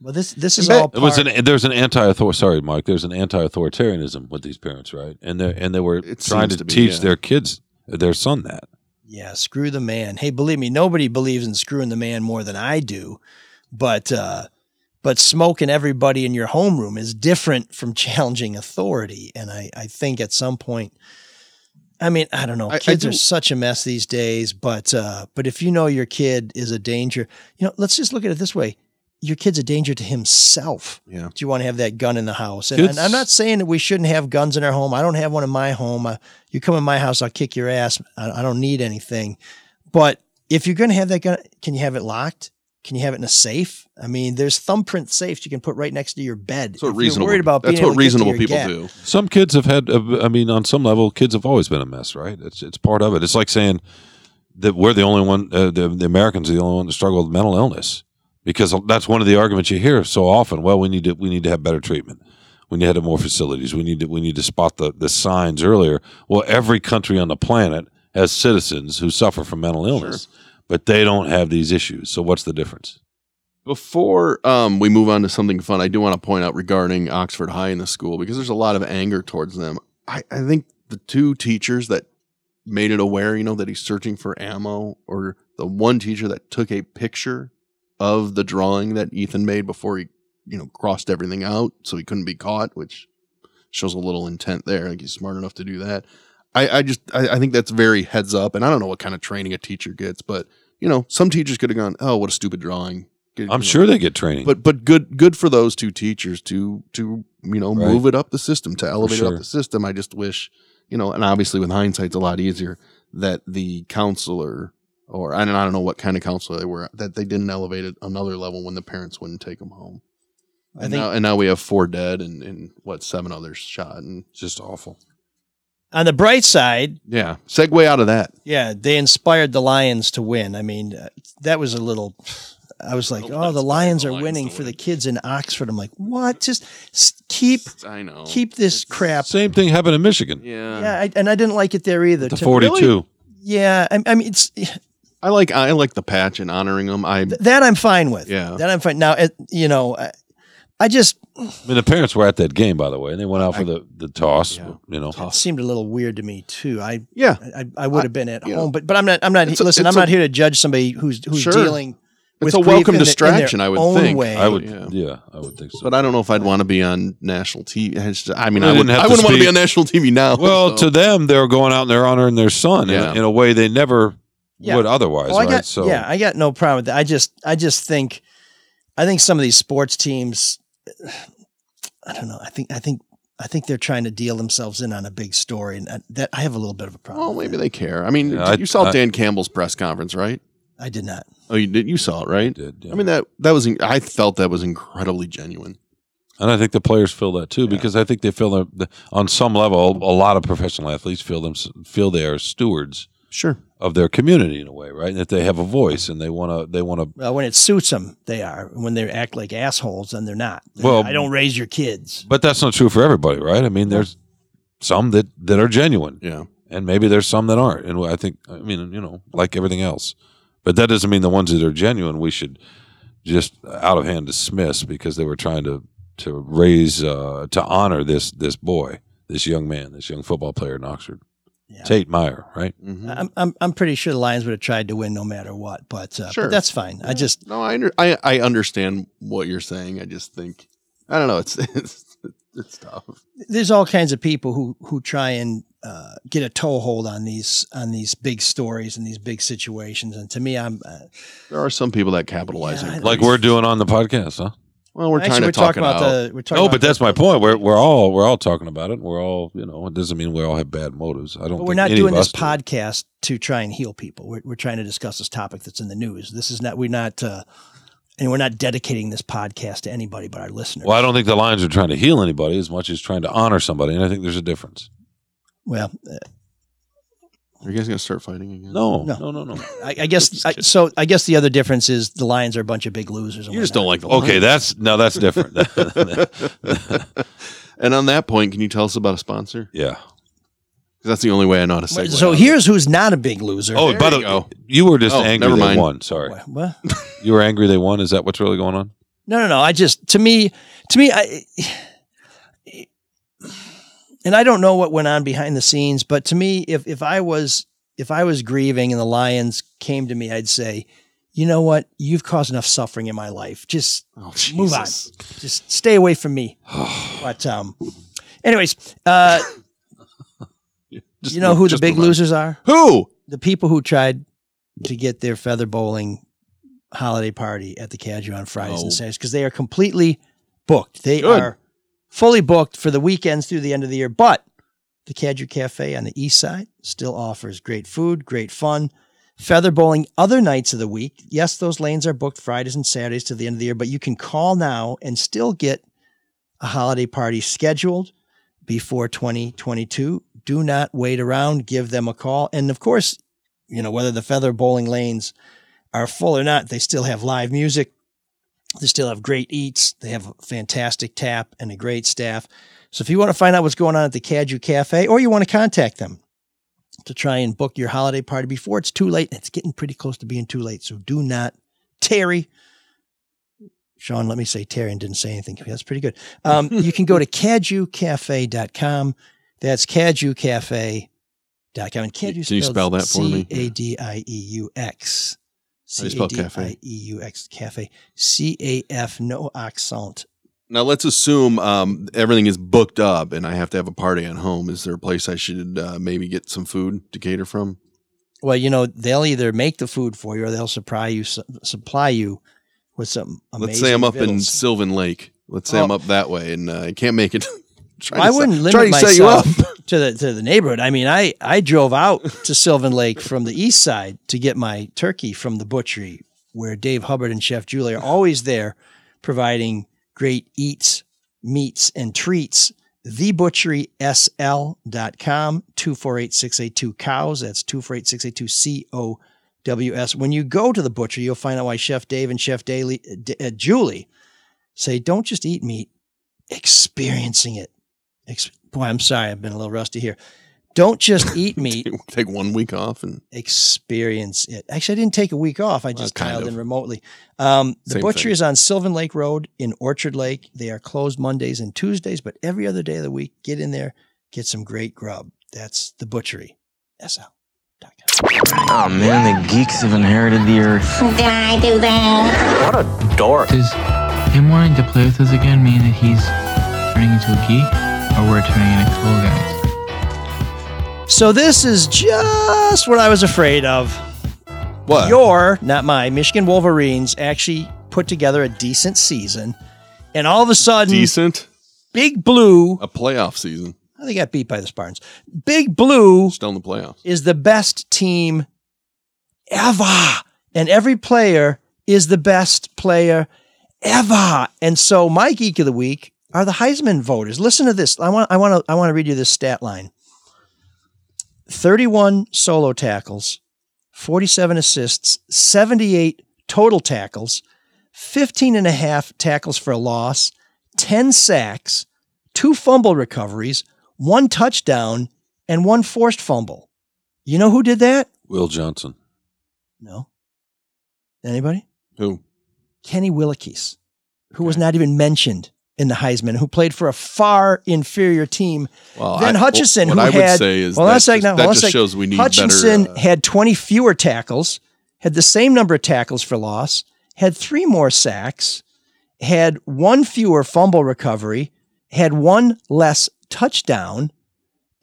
Speaker 3: well, this this is
Speaker 7: Bet-
Speaker 3: all
Speaker 8: It was an there's an anti-author sorry Mike there's an anti-authoritarianism with these parents right and they and they were
Speaker 7: It
Speaker 8: trying to,
Speaker 7: to be,
Speaker 8: teach
Speaker 7: yeah.
Speaker 8: their kids their son that
Speaker 3: Yeah, screw the man. Hey, believe me, nobody believes in screwing the man more than I do. But uh but smoking everybody in your homeroom is different from challenging authority. And I, I think at some point I mean, I don't know.
Speaker 7: I- I
Speaker 3: Kids are such a mess these days, but uh but if you know your kid is a danger, you know, let's just look at it this way. Your kid's a danger to himself.
Speaker 7: Yeah.
Speaker 3: Do you want to have that gun in the house? And, and I'm not saying that we shouldn't have guns in our home. I don't have one in my home. Uh, you come in my house, I'll kick your ass. I, I don't need anything. But if you're going to have that gun, can you have it locked? Can you have it in a safe? I mean, there's thumbprint safes you can put right next to your bed.
Speaker 7: That's what
Speaker 3: If you're
Speaker 7: reasonable.
Speaker 3: worried about
Speaker 7: that's
Speaker 3: being able
Speaker 7: what
Speaker 3: to get to
Speaker 7: reasonable
Speaker 3: your
Speaker 7: people
Speaker 3: gap.
Speaker 7: do.
Speaker 8: some kids have had uh, I mean on some level kids have always been a mess right it's it's part of it it's like saying that we're the only one uh, the, the Americans are the only one that struggle with mental illness because that's one of the arguments you hear so often. Well we need to we need to have better treatment. We need to have more facilities. We need to we need to spot the the signs earlier. Well every country on the planet has citizens who suffer from mental illness but they don't have these issues. So what's the difference?
Speaker 7: Before um, we move on to something fun, I do want to point out regarding Oxford High in the school because there's a lot of anger towards them. I, I think the two teachers that made it aware, you know, that he's searching for ammo, or the one teacher that took a picture of the drawing that Ethan made before he, you know, crossed everything out so he couldn't be caught, which shows a little intent there. Like he's smart enough to do that. I, I just I, I think that's very heads up, and I don't know what kind of training a teacher gets, but you know, some teachers could have gone, "Oh, what a stupid drawing." Get-
Speaker 8: I'm
Speaker 7: you know,
Speaker 8: sure they get training
Speaker 7: but but good good for those two teachers to to you know
Speaker 8: Right.
Speaker 7: move it up the system to elevate it up the system. I just wish you know, and obviously with hindsight, it's a lot easier that the counselor or I don't, I don't know what kind of counselor they were that they didn't elevate it another level when the parents wouldn't take them home.
Speaker 3: I
Speaker 7: And
Speaker 3: think
Speaker 7: now, and now we have four dead and, and what seven others shot and
Speaker 8: it's just awful
Speaker 3: on the bright side,
Speaker 7: yeah. Segue out of that.
Speaker 3: yeah, they inspired the Lions to win. I mean, uh, that was a little. I was like, oh, the
Speaker 7: inspired
Speaker 3: Lions
Speaker 7: the
Speaker 3: are
Speaker 7: Lions
Speaker 3: winning
Speaker 7: to
Speaker 3: for the kids in Oxford. I'm like, what? Just keep
Speaker 7: I know.
Speaker 3: keep this crap.
Speaker 8: same thing happened in Michigan
Speaker 7: Yeah.
Speaker 3: Yeah, I, and I didn't like it there either.
Speaker 8: the
Speaker 3: To
Speaker 8: 42
Speaker 3: really- yeah, I, I mean, it's
Speaker 7: I like I like the patch and honoring them. I
Speaker 3: th- that I'm fine with.
Speaker 7: Yeah.
Speaker 3: that I'm fine. Now, it, you know, I, I just
Speaker 8: I mean, the parents were at that game, by the way, and they went out for the, the toss.
Speaker 7: Yeah.
Speaker 8: You know,
Speaker 3: it seemed a little weird to me too. I
Speaker 7: yeah.
Speaker 3: I, I would have been at
Speaker 7: you
Speaker 3: home,
Speaker 7: know,
Speaker 3: but but I'm not. I'm not.
Speaker 7: It's a-
Speaker 3: listen,
Speaker 7: it's
Speaker 3: I'm
Speaker 7: a-
Speaker 3: not here to judge somebody who's who's
Speaker 7: Sure.
Speaker 3: dealing.
Speaker 7: It's
Speaker 3: with
Speaker 7: a
Speaker 3: grief
Speaker 7: welcome
Speaker 3: in the- in their
Speaker 7: distraction, I would
Speaker 3: own
Speaker 7: think.
Speaker 3: way.
Speaker 8: I would,
Speaker 7: Yeah.
Speaker 8: yeah. I would think so.
Speaker 7: But I don't know if I'd want to be on national TV. It's just- I mean,
Speaker 8: Well,
Speaker 7: I,
Speaker 8: they
Speaker 7: would,
Speaker 8: didn't have
Speaker 7: I
Speaker 8: to
Speaker 7: wouldn't want to be
Speaker 8: speak-
Speaker 7: on national TV now.
Speaker 8: well,
Speaker 7: so.
Speaker 8: to them, they're going out and they're honoring their son
Speaker 7: Yeah.
Speaker 8: in, a, in a way they never
Speaker 3: Yeah.
Speaker 8: would otherwise,
Speaker 3: I
Speaker 8: right?
Speaker 3: got,
Speaker 8: so,
Speaker 3: yeah, I got no problem with that. I just, I just think, I think some of these sports teams, I don't know. I think, I think, I think they're trying to deal themselves in on a big story, and that- that I have a little bit of a problem.
Speaker 7: well, maybe
Speaker 3: that.
Speaker 7: they care. I mean,
Speaker 8: Yeah, I-
Speaker 7: you saw
Speaker 8: I-
Speaker 7: Dan Campbell's press conference, right?
Speaker 3: I did not.
Speaker 7: Oh, you did. You saw it, right?
Speaker 8: did, yeah.
Speaker 7: I mean that that was. I felt that was incredibly genuine.
Speaker 8: and I think the players feel that too because I think they feel that the, on some level, a lot of professional athletes feel them feel they are stewards
Speaker 7: Sure.
Speaker 8: Of their community in a way, right? And that they have a voice and they want to they want to
Speaker 3: Well, when it suits them, they are. When they act like assholes, then they're not.
Speaker 8: Well-
Speaker 3: I don't raise your kids.
Speaker 8: But that's not true for everybody, right? I mean, there's some that that are genuine,
Speaker 7: Yeah.
Speaker 8: and maybe there's some that aren't. And I think, I mean, you know, like everything else. But that doesn't mean the ones that are genuine we should just out of hand dismiss because they were trying to to raise uh, to honor this this boy, this young man, this young football player in Oxford,
Speaker 3: Yeah.
Speaker 8: Tate Myre, right?
Speaker 7: Mhm.
Speaker 3: I'm, I'm, I'm pretty sure the Lions would have tried to win no matter what, but, uh,
Speaker 7: Sure.
Speaker 3: but that's fine. I just,
Speaker 7: No, I, under, I I understand what you're saying. I just think I don't know. It's, it's It's tough.
Speaker 3: there's all kinds of people who who try and uh, get a toehold on these on these big stories and these big situations. And to me, I'm uh,
Speaker 7: There are some people that capitalize
Speaker 3: Yeah,
Speaker 7: on it.
Speaker 8: Like we're doing on the podcast, huh?
Speaker 7: Well, we're
Speaker 3: actually
Speaker 7: trying to talk
Speaker 3: talking about
Speaker 7: out.
Speaker 3: the we're talking
Speaker 8: No,
Speaker 3: about
Speaker 8: but that's my point. We're we're all we're all talking about it. We're all you know. It doesn't mean we all have bad motives. I don't.
Speaker 3: But we're not
Speaker 8: any
Speaker 3: doing this
Speaker 8: do.
Speaker 3: podcast to try and heal people. We're, we're trying to discuss this topic that's in the news. This is not, we're not, uh, and we're not dedicating this podcast to anybody but our listeners.
Speaker 8: Well, I don't think the Lions are trying to heal anybody as much as trying to honor somebody, and I think there's a difference.
Speaker 3: Well, uh,
Speaker 7: Are you guys gonna start fighting again?
Speaker 8: No,
Speaker 3: No.
Speaker 8: no, no, no.
Speaker 3: I, I guess, I, so I guess the other difference is the Lions are a bunch of big losers. and
Speaker 7: You just
Speaker 3: whatnot.
Speaker 7: don't like the
Speaker 8: Okay, that's no, that's different.
Speaker 7: and on that point, can you tell us about a sponsor?
Speaker 8: yeah.
Speaker 7: 'Cause that's the only way I know how to say.
Speaker 3: So here's who's not a big loser.
Speaker 8: Oh,
Speaker 7: There
Speaker 8: by the way, you were just
Speaker 7: Oh,
Speaker 8: angry
Speaker 7: never
Speaker 8: they won. Sorry,
Speaker 3: What?
Speaker 8: you were angry they won. Is that what's really going on?
Speaker 3: No, no, no. I just to me, to me, I, and I don't know what went on behind the scenes, but to me, if if I was if I was grieving and the Lions came to me, I'd say, you know what, you've caused enough suffering in my life. Just
Speaker 7: Oh,
Speaker 3: move on. Just stay away from me. but um, anyways, uh,
Speaker 7: Just
Speaker 3: you know who the big losers are?
Speaker 7: Who?
Speaker 3: The people who tried to get their feather bowling holiday party at the Cadieux on Fridays
Speaker 7: Oh.
Speaker 3: and Saturdays because they are completely booked. They
Speaker 7: Good.
Speaker 3: are fully booked for the weekends through the end of the year. But the Cadieux Cafe on the east side still offers great food, great fun. Feather bowling other nights of the week. Yes, those lanes are booked Fridays and Saturdays to the end of the year, but you can call now and still get a holiday party scheduled before 2022. Do not wait around. Give them a call. And of course, you know, whether the feather bowling lanes are full or not, they still have live music. They still have great eats. They have a fantastic tap and a great staff. So if you want to find out what's going on at the Cadieux Cafe or you want to contact them to try and book your holiday party before it's too late, it's getting pretty close to being too late. So do not tarry. Sean, let me say Terry and didn't say anything. That's pretty good. Um, you can go to cadieuxcafe.com. That's cadieuxcafe.com. And Caju
Speaker 7: Can you spell that for me?
Speaker 3: C A D I E U X.
Speaker 7: How do you spell
Speaker 3: C A D
Speaker 7: cafe?
Speaker 3: I E U X cafe. C A F no accent.
Speaker 7: Now let's assume um, everything is booked up and I have to have a party at home. Is there a place I should uh, maybe get some food to cater from?
Speaker 3: Well, you know, they'll either make the food for you or they'll supply you supply you with some amazing
Speaker 7: Let's say I'm up in. Sylvan Lake. Let's say I'm
Speaker 3: Oh.
Speaker 7: up that way and uh, I can't make it.
Speaker 3: I wouldn't limit
Speaker 7: set up.
Speaker 3: myself to the to the neighborhood. I mean, I I drove out to Sylvan Lake from the east side to get my turkey from the butchery, where Dave Hubbard and Chef Julie are always there, providing great eats, meats, and treats. TheButcherySL.com, 248 cows. That's 248 682 C O W S. When you go to the butcher, you'll find out why Chef Dave and Chef Daly, D- uh, Julie say, don't just eat meat, experiencing it. Ex- Boy, I'm sorry, I've been a little rusty here. Don't just eat meat,
Speaker 7: Take one week off and
Speaker 3: experience it. Actually, I didn't take a week off. I just
Speaker 7: kind
Speaker 3: dialed
Speaker 7: of.
Speaker 3: in remotely. Um, the
Speaker 7: Same
Speaker 3: butchery
Speaker 7: thing.
Speaker 3: is on Sylvan Lake Road in Orchard Lake. They are closed Mondays and Tuesdays, but every other day of the week, get in there, get some great grub. That's the butchery. SL.
Speaker 9: Oh man, the geeks have inherited the earth.
Speaker 5: Did I do that?
Speaker 9: What a dork.
Speaker 10: Does him wanting to play with us again mean that he's turning into a geek, or we're turning into cool guys?
Speaker 3: So this is just what I was afraid of.
Speaker 7: what?
Speaker 3: Your, not my, Michigan Wolverines actually put together a decent season, and all of a sudden,
Speaker 7: decent
Speaker 3: Big Blue,
Speaker 7: a playoff season.
Speaker 3: Oh, they got beat by the Spartans. Big Blue
Speaker 7: Still in the playoffs.
Speaker 3: is the best team ever, and every player is the best player ever. And so, my geek of the week are the Heisman voters. Listen to this. I want, I want to, I want to read you this stat line. 31 solo tackles, 47 assists, 78 total tackles, 15 and a half tackles for a loss, 10 sacks, two fumble recoveries, one touchdown, and one forced fumble. You know who did that?
Speaker 8: Will Johnson.
Speaker 3: No. Anybody?
Speaker 7: Who?
Speaker 3: Kenny Willekes, who was not even mentioned in the Heisman, who played for a far inferior team
Speaker 7: Well,
Speaker 3: than
Speaker 7: I-
Speaker 3: Hutchinson,
Speaker 7: what
Speaker 3: who
Speaker 7: I would
Speaker 3: had.
Speaker 7: say is
Speaker 3: hold on
Speaker 7: that just-
Speaker 3: now,
Speaker 7: that
Speaker 3: hold on a
Speaker 7: just shows we need
Speaker 3: Hutchinson
Speaker 7: better, uh,
Speaker 3: had 20 fewer tackles, had the same number of tackles for loss, had three more sacks, had one fewer fumble recovery, had one less touchdown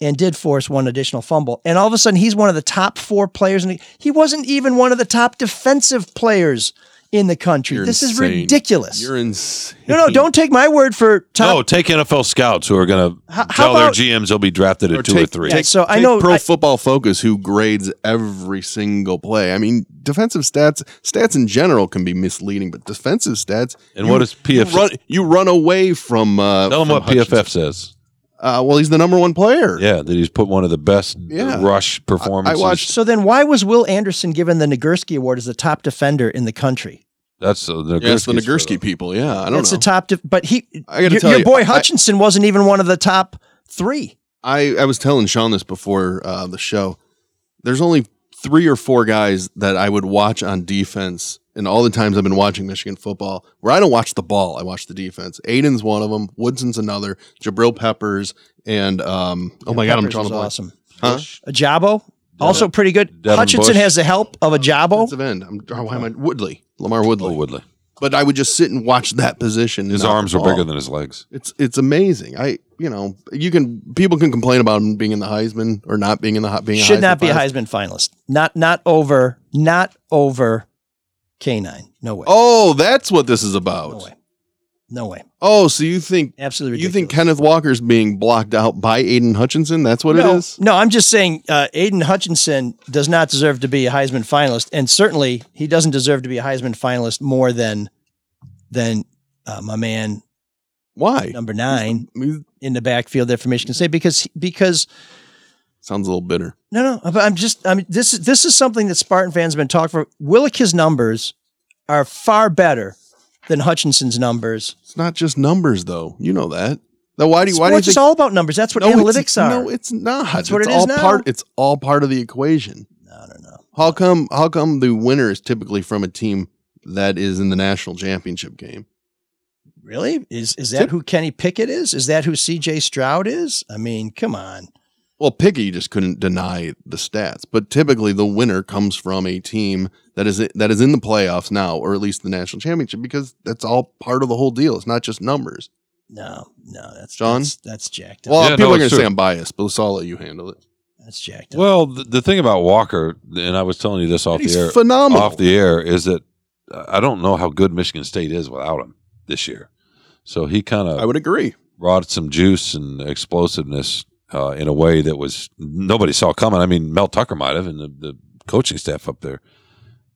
Speaker 3: and did force one additional fumble. And all of a sudden, he's one of the top four players. And he wasn't even one of the top defensive players in the country.
Speaker 7: You're
Speaker 3: this is ridiculous.
Speaker 7: You're insane.
Speaker 3: no, no, don't take my word for top.
Speaker 8: No, take NFL scouts who are going to tell
Speaker 3: about-
Speaker 8: their GMs they'll be drafted at
Speaker 7: Or
Speaker 8: two or three.
Speaker 3: Yeah, so I
Speaker 7: Take
Speaker 3: know
Speaker 7: Pro
Speaker 3: I-
Speaker 7: Football Focus, who grades every single play. I mean, defensive stats, stats in general can be misleading, but defensive stats.
Speaker 8: And
Speaker 7: you-
Speaker 8: what does
Speaker 7: you
Speaker 8: PFF
Speaker 7: run? You run away from. Uh,
Speaker 8: Tell them
Speaker 7: from
Speaker 8: what PFF says.
Speaker 7: Uh, well, he's the number one player.
Speaker 8: Yeah, that he's put one of the best
Speaker 7: Yeah.
Speaker 8: rush performances.
Speaker 7: watched-
Speaker 3: So then, why was Will Anderson given the Nagurski Award as the top defender in the country?
Speaker 8: That's uh, the
Speaker 7: Yeah, it's the Nagurski people. Yeah, I don't
Speaker 3: That's
Speaker 7: know.
Speaker 3: the top, def- but he.
Speaker 7: I gotta
Speaker 3: your,
Speaker 7: tell
Speaker 3: your
Speaker 7: you,
Speaker 3: boy
Speaker 7: I-
Speaker 3: Hutchinson wasn't even one of the top three.
Speaker 7: I, I was telling Sean this before uh, the show. There's only three or four guys that I would watch on defense in all the times I've been watching Michigan football where I don't watch the ball, I watch the defense. Aidan's one of them, Woodson's another, Jabril Peppers, and um, oh my God, I'm
Speaker 3: Peppers
Speaker 7: trying
Speaker 3: was
Speaker 7: to blank.
Speaker 3: awesome.
Speaker 7: Huh?
Speaker 3: Ojabo, also pretty good.
Speaker 8: Devin
Speaker 3: Hutchinson
Speaker 8: Bush.
Speaker 3: has the help of Ojabo.
Speaker 7: Defensive end. I'm, why am I Woodley? LaMarr Woodley.
Speaker 8: Oh, Woodley.
Speaker 7: But I would just sit and watch that position.
Speaker 8: His arms were bigger than his legs.
Speaker 7: It's it's amazing. I you know you can people can complain about him being in the Heisman or not being in the being a
Speaker 3: Should not be a. Heisman finalist. Not not over. Not over. K9. No way.
Speaker 7: Oh, that's what this is about.
Speaker 3: No way. No way.
Speaker 7: Oh, so you think
Speaker 3: Absolutely.
Speaker 7: you think. Kenneth Walker's being blocked out by Aidan Hutchinson? That's what
Speaker 3: no,
Speaker 7: it is.
Speaker 3: No, I'm just saying uh, Aidan Hutchinson does not deserve to be a Heisman finalist, and certainly he doesn't deserve to be a Heisman finalist more than than uh, my man
Speaker 7: Why?
Speaker 3: number nine
Speaker 7: I mean,
Speaker 3: in the backfield there for Michigan State because because
Speaker 7: sounds a little bitter.
Speaker 3: no no but I'm just I mean this is this is something that Spartan fans have been talking for. Willekes' numbers are far better than Hutchinson's numbers.
Speaker 7: It's not just numbers, though. You know that. Now, why do you? Why do you
Speaker 3: is
Speaker 7: think?
Speaker 3: all about numbers. That's what
Speaker 7: No,
Speaker 3: analytics
Speaker 7: it's,
Speaker 3: are.
Speaker 7: No, it's not.
Speaker 3: That's what
Speaker 7: it's
Speaker 3: it is
Speaker 7: all
Speaker 3: now.
Speaker 7: Part. It's all part of the equation.
Speaker 3: no no no.
Speaker 7: How come? How come the winner is typically from a team that is in the national championship game?
Speaker 3: Really? Is is that who Kenny Pickett is? Is that who C.J. Stroud is? I mean, come on.
Speaker 7: Well, Pickett, you just couldn't deny the stats, but typically the winner comes from a team that is that is in the playoffs now, or at least the national championship, because that's all part of the whole deal. It's not just numbers.
Speaker 3: No, no, that's
Speaker 7: John?
Speaker 3: That's, that's jacked up.
Speaker 7: Well,
Speaker 8: Yeah,
Speaker 7: people
Speaker 8: no,
Speaker 7: are going to say. I'm biased, but let's all let you handle it.
Speaker 3: that's jacked up.
Speaker 8: Well, the, the thing about Walker, and I was telling you this off
Speaker 7: He's
Speaker 8: the air,
Speaker 7: phenomenal.
Speaker 8: off the air, is that uh, I don't know how good Michigan State is without him this year. So he kind of, I
Speaker 7: would agree.
Speaker 8: brought some juice and explosiveness uh, in a way that was nobody saw coming. I mean, Mel Tucker might have, and the, the coaching staff up there.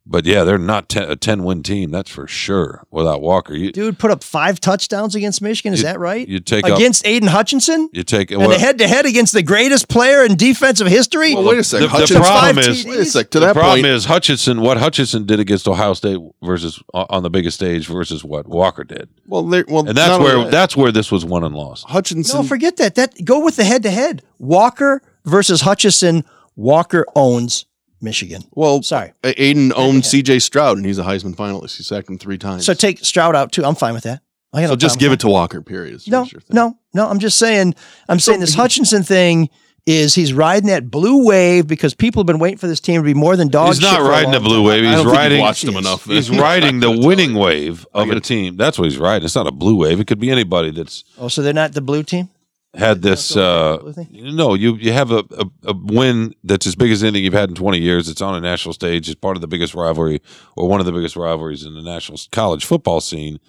Speaker 8: But yeah, they're not ten, a ten win team. That's for sure. Without Walker, you
Speaker 3: Dude put up five touchdowns against Michigan. Is
Speaker 8: You-
Speaker 3: that right?
Speaker 8: you take up
Speaker 3: against Aidan Hutchinson
Speaker 8: you take
Speaker 3: and
Speaker 8: well,
Speaker 3: the head to head against the greatest player in defensive history.
Speaker 7: Well, wait a second.
Speaker 8: the- the
Speaker 7: Hutchinson,
Speaker 8: problem is-
Speaker 3: TDs.
Speaker 7: wait a sec. To
Speaker 8: the
Speaker 7: that
Speaker 8: problem
Speaker 7: point,
Speaker 8: is Hutchinson. What Hutchinson did against Ohio State versus on the biggest stage versus what Walker did,
Speaker 7: well, well,
Speaker 8: and that's where
Speaker 7: that,
Speaker 8: that's where this was won and lost.
Speaker 7: Hutchinson.
Speaker 3: no, forget that. That go with the head to head. Walker versus Hutchinson. Walker owns Michigan.
Speaker 7: well,
Speaker 3: Sorry.
Speaker 7: Aidan owned C.J. Stroud, and he's a Heisman finalist. He sacked him three times.
Speaker 3: So take Stroud out too. I'm fine with that. I got
Speaker 7: So
Speaker 3: no
Speaker 7: just give it to Walker. Period.
Speaker 3: No,
Speaker 7: what you're thinking.
Speaker 3: no, no. I'm just saying. I'm saying this Hutchinson thing is he's riding that blue wave because people have been waiting for this team to be more than dog
Speaker 8: He's not riding the blue wave. He's
Speaker 7: don't think you've
Speaker 8: riding.
Speaker 7: watched him enough.
Speaker 8: He's
Speaker 7: then.
Speaker 8: riding the winning wave of
Speaker 7: gotta-
Speaker 8: a team. That's what he's riding. It's not a blue wave. It could be anybody that's
Speaker 3: Oh, so they're not the blue team.
Speaker 8: Had this. Uh, no, you you have a, a, a win that's as big as anything you've had in 20 years. It's on a national stage. It's part of the biggest rivalry or one of the biggest rivalries in the national college football scene.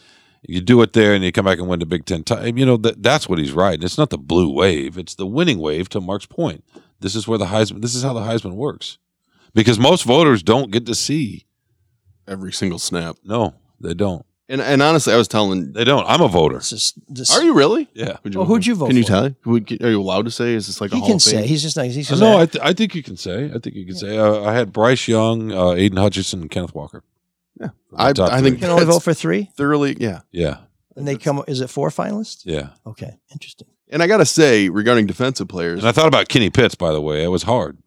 Speaker 8: You do it there, and you come back and win the Big Ten. T- you know that that's what he's riding. It's not the blue wave. It's the winning wave. To Mark's point, this is where the Heisman. This is how the Heisman works, because most voters don't get to see.
Speaker 7: Every single snap.
Speaker 8: No, they don't.
Speaker 7: And and honestly, I was telling.
Speaker 8: They don't. I'm a voter.
Speaker 3: This is this.
Speaker 7: Are you really?
Speaker 8: Yeah.
Speaker 7: Would
Speaker 3: Well, who'd you vote for?
Speaker 7: Can you
Speaker 3: for?
Speaker 7: tell? Would, are you allowed to say? Is this like a
Speaker 3: He
Speaker 7: Hall
Speaker 3: can
Speaker 7: of Fame?
Speaker 3: say he's just like he's just
Speaker 8: no,
Speaker 3: a-
Speaker 8: I, th- I think you can say. I think you can say. Uh, I had Bryce Young, uh, Aidan Hutchinson, and Kenneth Walker.
Speaker 7: Yeah. I,
Speaker 8: top
Speaker 7: I think
Speaker 3: you can only
Speaker 7: that's
Speaker 3: vote for three,
Speaker 7: thoroughly. Yeah.
Speaker 8: Yeah,
Speaker 3: and they come. Is it four finalists?
Speaker 8: yeah.
Speaker 3: Okay, interesting.
Speaker 7: And I got to say, regarding defensive players,
Speaker 8: And I thought about Kenny Pitts, by the way. It was hard.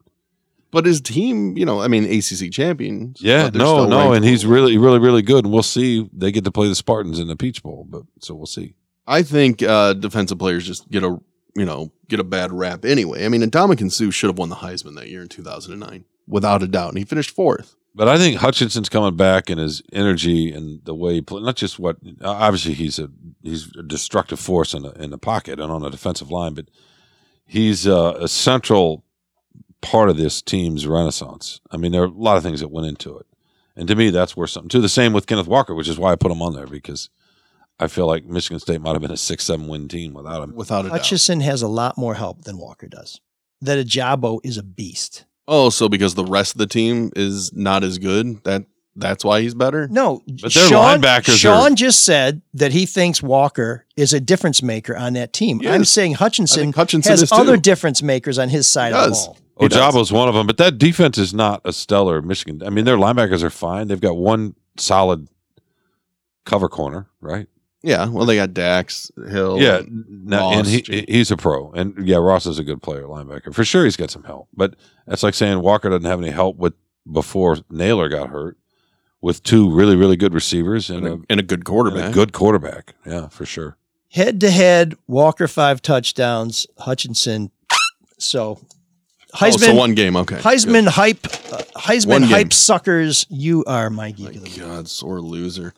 Speaker 7: But his team, you know, I mean, ACC champions.
Speaker 8: Yeah, no, no, and he's really, really, really good. And we'll see. They get to play the Spartans in the Peach Bowl, but so we'll see.
Speaker 7: I think uh, defensive players just get a you know get a bad rap anyway. I mean, Ndamukong Suh should have won the Heisman that year in 2009, without a doubt, and he finished fourth.
Speaker 8: But I think Hutchinson's coming back and his energy and the way he play, not just what, obviously he's a he's a destructive force in the in the pocket and on the defensive line, but he's uh, a central part of this team's renaissance. I mean, there are a lot of things that went into it, and to me, that's worth something too. The same with Kenneth Walker, which is why I put him on there because I feel like Michigan State might have been a six seven win team without him.
Speaker 7: Without a doubt.
Speaker 3: Hutchinson has a lot more help than Walker does. That Ojabo is a beast.
Speaker 7: Oh, so because the rest of the team is not as good, that that's why he's better?
Speaker 3: No,
Speaker 8: But their
Speaker 3: Sean,
Speaker 8: linebackers
Speaker 3: Sean
Speaker 8: are-
Speaker 3: just said that he thinks Walker is a difference maker on that team.
Speaker 7: Yes.
Speaker 3: I'm saying Hutchinson,
Speaker 7: Hutchinson
Speaker 3: has
Speaker 7: is too.
Speaker 3: other difference makers on his side of the
Speaker 7: does.
Speaker 3: ball.
Speaker 7: He does.
Speaker 8: Ojabo's one of them, but that defense is not a stellar Michigan. I mean, their linebackers are fine. They've got one solid cover corner, right?
Speaker 7: Yeah. Well, they got Dax, Hill.
Speaker 8: yeah,
Speaker 7: and
Speaker 8: no, and he, he's a pro, and yeah, Ross is a good player, linebacker for sure. He's got some help, but that's like saying Walker doesn't have any help with before Nailor got hurt, with two really really good receivers and,
Speaker 7: and,
Speaker 8: a,
Speaker 7: a, and a good
Speaker 8: and
Speaker 7: quarterback.
Speaker 8: a good quarterback. Yeah, for sure.
Speaker 3: Head to head, Walker five touchdowns, Hutchinson. So
Speaker 7: Oh,
Speaker 3: Heisman,
Speaker 7: so one game. Okay.
Speaker 3: Heisman hype, uh, Heisman hype suckers. You are my geek
Speaker 7: My
Speaker 3: of the week.
Speaker 7: God, sore loser.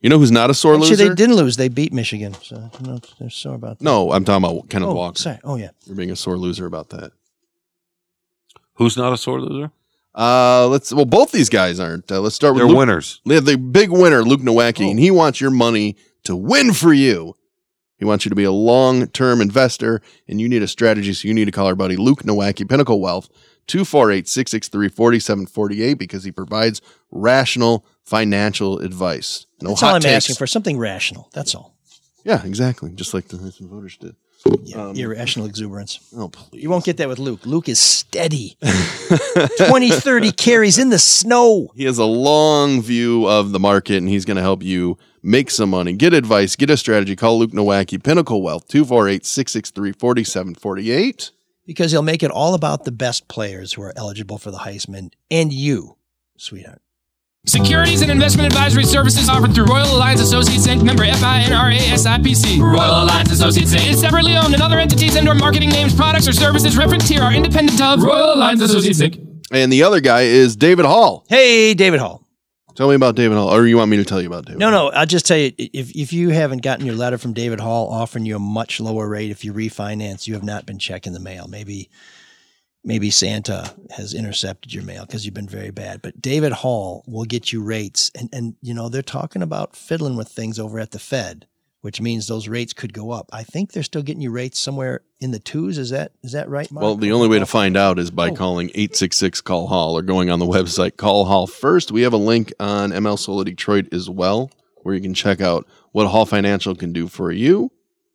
Speaker 7: You know who's not a sore
Speaker 3: Actually,
Speaker 7: loser?
Speaker 3: they didn't lose. They beat Michigan. So you know, they're sore about that.
Speaker 7: No, I'm talking about Kenneth
Speaker 3: oh,
Speaker 7: Walker.
Speaker 3: sorry. Oh yeah.
Speaker 7: You're being a sore loser about that.
Speaker 8: Who's not a sore loser?
Speaker 7: Uh, let's. Well, both these guys aren't. Uh, let's start with
Speaker 8: They're
Speaker 7: Luke,
Speaker 8: winners.
Speaker 7: Yeah, the big winner, Luke Nowacki,
Speaker 3: Oh.
Speaker 7: and he wants your money to win for you. He wants you to be a long-term investor, and you need a strategy. So you need to call our buddy Luke Nowacki, Pinnacle Wealth, 248-663-4748, because he provides rational financial advice. No
Speaker 3: That's
Speaker 7: hot
Speaker 3: all I'm
Speaker 7: takes.
Speaker 3: asking for. Something rational. That's all.
Speaker 7: Yeah, exactly. Just like the voters did.
Speaker 3: Yeah,
Speaker 7: Um,
Speaker 3: irrational exuberance.
Speaker 7: Oh, please.
Speaker 3: You won't get that with Luke. Luke is steady. 20, 30 carries in the snow.
Speaker 7: He has a long view of the market and he's going to help you make some money, get advice, get a strategy. Call Luke Nowacki, Pinnacle Wealth, 248 663 4748.
Speaker 3: Because he'll make it all about the best players who are eligible for the Heisman and you, sweetheart.
Speaker 11: Securities and investment advisory services offered through Royal Alliance Associates Inc. Member FINRA SIPC. Royal Alliance Associates Inc. is separately owned, and other entities and/or marketing names, products, or services referenced here are independent of Royal Alliance Associates Inc.
Speaker 7: And the other guy is David Hall.
Speaker 3: Hey, David Hall.
Speaker 7: Tell me about David Hall, or you want me to tell you about David?
Speaker 3: No, no, I'll just tell you if, if you haven't gotten your letter from David Hall offering you a much lower rate if you refinance, you have not been checking the mail. Maybe maybe Santa has intercepted your mail because you've been very bad. But David Hall will get you rates and and you know, they're talking about fiddling with things over at the Fed, which means those rates could go up. I think they're still getting you rates somewhere in the twos. Is that is that right, Mark?
Speaker 7: Well, the only way to oh. find out is by oh. calling 866 Call Hall or going on the website Call Hall first. We have a link on ML Sola Detroit as well, where you can check out what Hall Financial can do for you.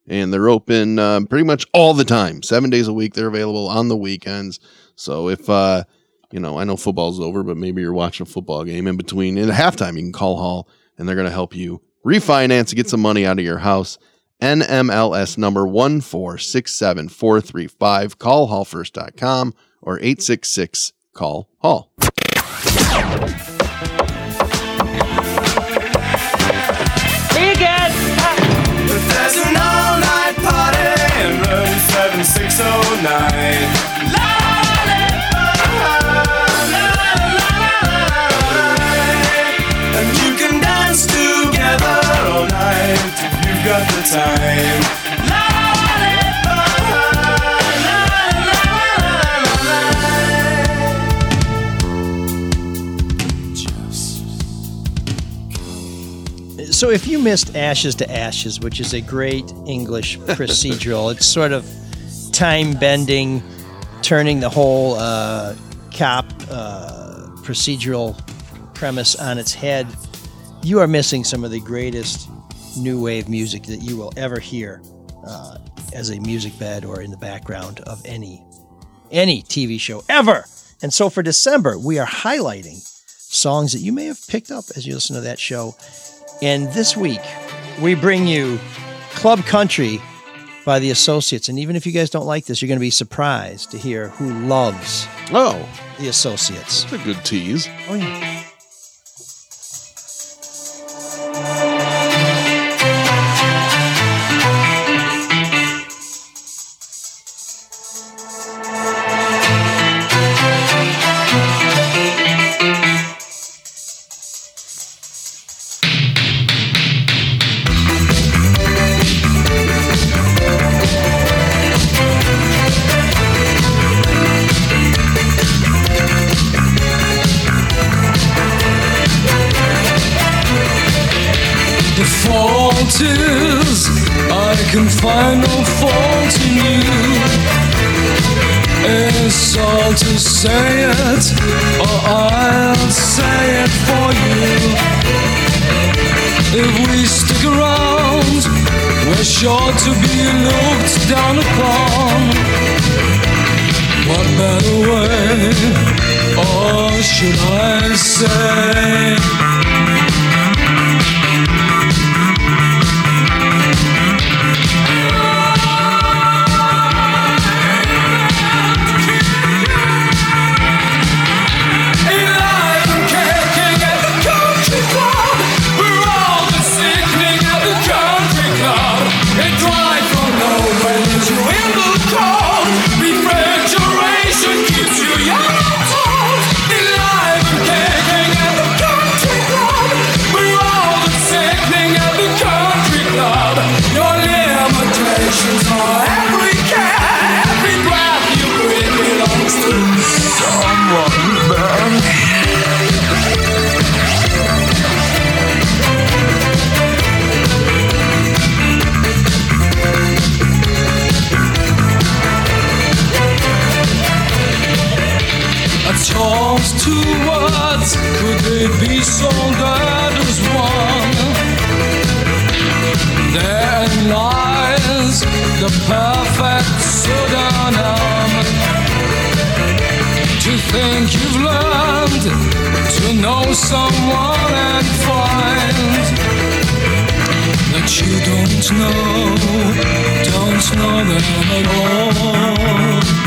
Speaker 7: And they're open uh, pretty much all the time, seven days a week. They're available on the weekends. So if, uh, you know, I know football's over, but maybe you're watching a football game in between, in halftime, you can call Hall and they're going to help you refinance, and get some money out of your house. NMLS number 1467435. Call hallfirst.com or 866 call hall.
Speaker 12: 7609. And you can dance together all night if you've got the time.
Speaker 3: So if you missed Ashes to Ashes, which is a great English procedural, it's sort of time bending, turning the whole uh, cop uh, procedural premise on its head. You are missing some of the greatest new wave music that you will ever hear uh, as a music bed or in the background of any any TV show ever. And so for December, we are highlighting songs that you may have picked up as you listen to that show. And this week, we bring you Club Country by the Associates. And even if you guys don't like this, you're going to be surprised to hear who loves
Speaker 7: Oh,
Speaker 3: the Associates.
Speaker 7: that's a good tease.
Speaker 3: Oh, yeah.
Speaker 12: A toast to words, could they be so good as one? Therein lies the perfect pseudonym. To think you've learned to know someone and find that you don't know, don't know them at all.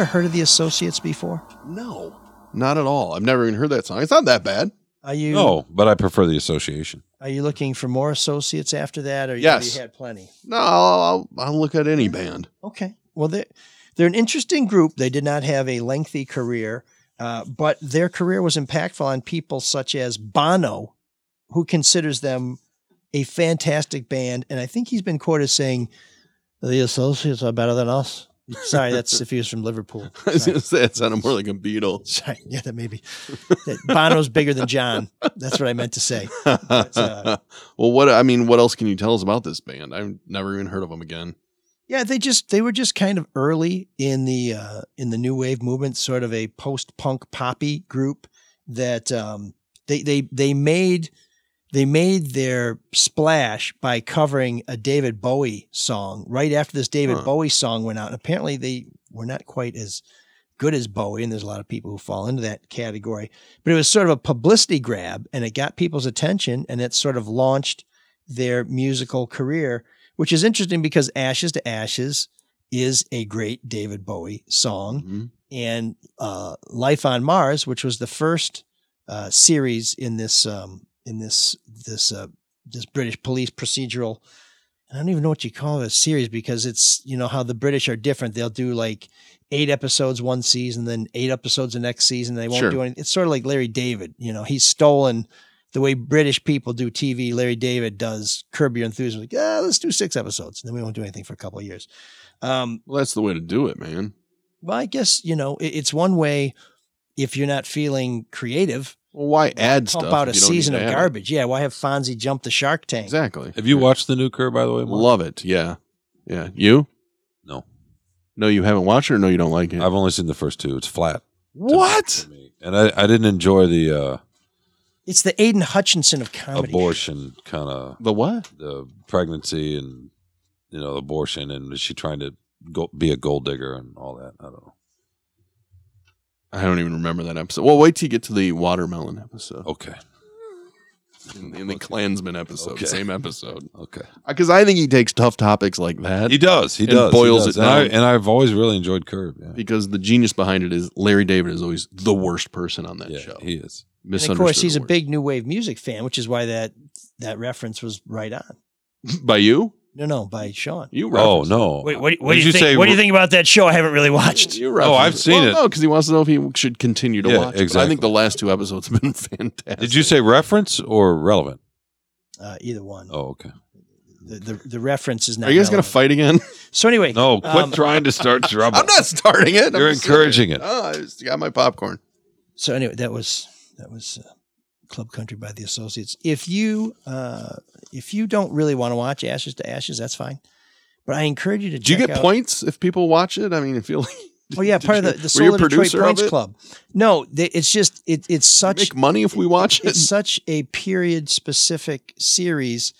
Speaker 3: Ever heard of the Associates before?
Speaker 7: No, not at all. I've never even heard that song. It's not that bad.
Speaker 3: Are you
Speaker 8: No, but I prefer the association.
Speaker 3: are you looking for more associates after that, or you-
Speaker 7: Yes.
Speaker 3: you had plenty?
Speaker 7: No, I'll, I'll, I'll look at any band.
Speaker 3: Okay. Well, they they're an interesting group. They did not have a lengthy career, uh, but their career was impactful on people such as Bono, who considers them a fantastic band, and I think he's been quoted as saying, "The Associates are better than us." Sorry, that's if he was from Liverpool.
Speaker 7: I was going to say it sounded more like a Beatle.
Speaker 3: Sorry. Yeah, that maybe. Bono's bigger than John. That's what I meant to say. But, uh,
Speaker 7: well, what I mean, what else can you tell us about this band? I've never even heard of them again.
Speaker 3: Yeah, they just they were just kind of early in the uh, in the new wave movement, sort of a post punk poppy group that um, they they they made they made their splash by covering a David Bowie song right after this David
Speaker 7: Huh.
Speaker 3: Bowie song went out. And apparently, they were not quite as good as Bowie, and there's a lot of people who fall into that category. But it was sort of a publicity grab, and it got people's attention, and it sort of launched their musical career, which is interesting because Ashes to Ashes is a great David Bowie song.
Speaker 7: Mm-hmm.
Speaker 3: And uh, Life on Mars, which was the first uh, series in this um, in this this uh, this British police procedural. I don't even know what you call it a series because it's you know how the British are different. They'll do like eight episodes one season, then eight episodes the next season. They won't
Speaker 7: Sure.
Speaker 3: do anything. It's sort of like Larry David. You know, he's stolen the way British people do TV. Larry David does Curb Your Enthusiasm. Like, yeah, let's do six episodes, and then we won't do anything for a couple of years. Um,
Speaker 7: Well, that's the way to do it, man.
Speaker 3: well, I guess you know it- it's one way if you're not feeling creative.
Speaker 7: Well, why add
Speaker 3: pump
Speaker 7: stuff
Speaker 3: out a
Speaker 7: if you don't need
Speaker 3: season of
Speaker 7: have it?
Speaker 3: garbage? Yeah, why have Fonzie jump the Shark Tank?
Speaker 7: Exactly.
Speaker 8: Have you watched the new Curb, by the way? Mark?
Speaker 7: Love it. Yeah. Yeah. You?
Speaker 8: No.
Speaker 7: No, you haven't watched it or no, you don't like it?
Speaker 8: I've only seen the first two. It's flat.
Speaker 7: What?
Speaker 8: And I, I didn't enjoy the uh,
Speaker 3: It's the Aidan Hutchinson of comedy.
Speaker 8: abortion kind of
Speaker 7: The what?
Speaker 8: the pregnancy and you know abortion and is she trying to go be a gold digger and all that. I don't know.
Speaker 7: I don't even remember that episode. Well, wait till you get to the watermelon episode.
Speaker 8: Okay.
Speaker 7: In, in the Klansman episode,
Speaker 8: Okay.
Speaker 7: same episode.
Speaker 8: Okay.
Speaker 7: Uh, because I think he takes tough topics like that.
Speaker 8: He does. He
Speaker 7: and
Speaker 8: does.
Speaker 7: Boils
Speaker 8: he does.
Speaker 7: it down.
Speaker 8: And, I, and I've always really enjoyed Curb. Yeah.
Speaker 7: because the genius behind it is Larry David is always the worst person on that
Speaker 8: Yeah,
Speaker 7: show.
Speaker 8: he is.
Speaker 3: And of course, he's a big new wave music fan, which is why that that reference was right on.
Speaker 7: by you.
Speaker 3: No, no, by Sean.
Speaker 7: You
Speaker 8: Oh
Speaker 7: referenced
Speaker 8: no!
Speaker 3: Wait, what, what
Speaker 8: Did
Speaker 3: do you, think?
Speaker 8: say
Speaker 3: what do you think about that show? I haven't really watched.
Speaker 7: You
Speaker 8: Oh,
Speaker 7: referenced
Speaker 8: I've seen
Speaker 7: well,
Speaker 8: it.
Speaker 7: No, because he wants to know if he should continue to
Speaker 8: Yeah,
Speaker 7: watch. it. But I
Speaker 8: exactly.
Speaker 7: think the last two episodes have been fantastic.
Speaker 8: Did you say reference or relevant?
Speaker 3: Uh, either one.
Speaker 8: Oh, okay.
Speaker 3: The, the the reference is not.
Speaker 7: Are you guys going
Speaker 3: relevant.
Speaker 7: to fight again?
Speaker 3: So anyway,
Speaker 8: No, quit
Speaker 3: um,
Speaker 8: trying to start trouble.
Speaker 7: I'm not starting it. I'm
Speaker 8: You're
Speaker 7: just
Speaker 8: encouraging
Speaker 7: saying.
Speaker 8: it.
Speaker 7: Oh, I just got my popcorn.
Speaker 3: So anyway, that was that was uh, Club Country by the Associates. If you uh, if you don't really want to watch Ashes to Ashes, that's fine. But I encourage you to.
Speaker 7: Do you get
Speaker 3: out-
Speaker 7: points if people watch it? I mean, I feel like.
Speaker 3: Oh yeah, part of the, the Soul
Speaker 7: you
Speaker 3: of Detroit
Speaker 7: producer of?
Speaker 3: Club. No, they, it's just it, it's such
Speaker 7: Make money if we watch it.
Speaker 3: it's such a period specific series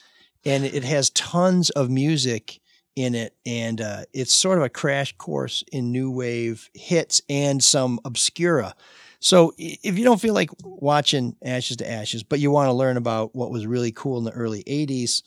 Speaker 3: and it has tons of music in it and uh, it's sort of a crash course in new wave hits and some obscura so if you don't feel like watching ashes to ashes but you want to learn about what was really cool in the early 80s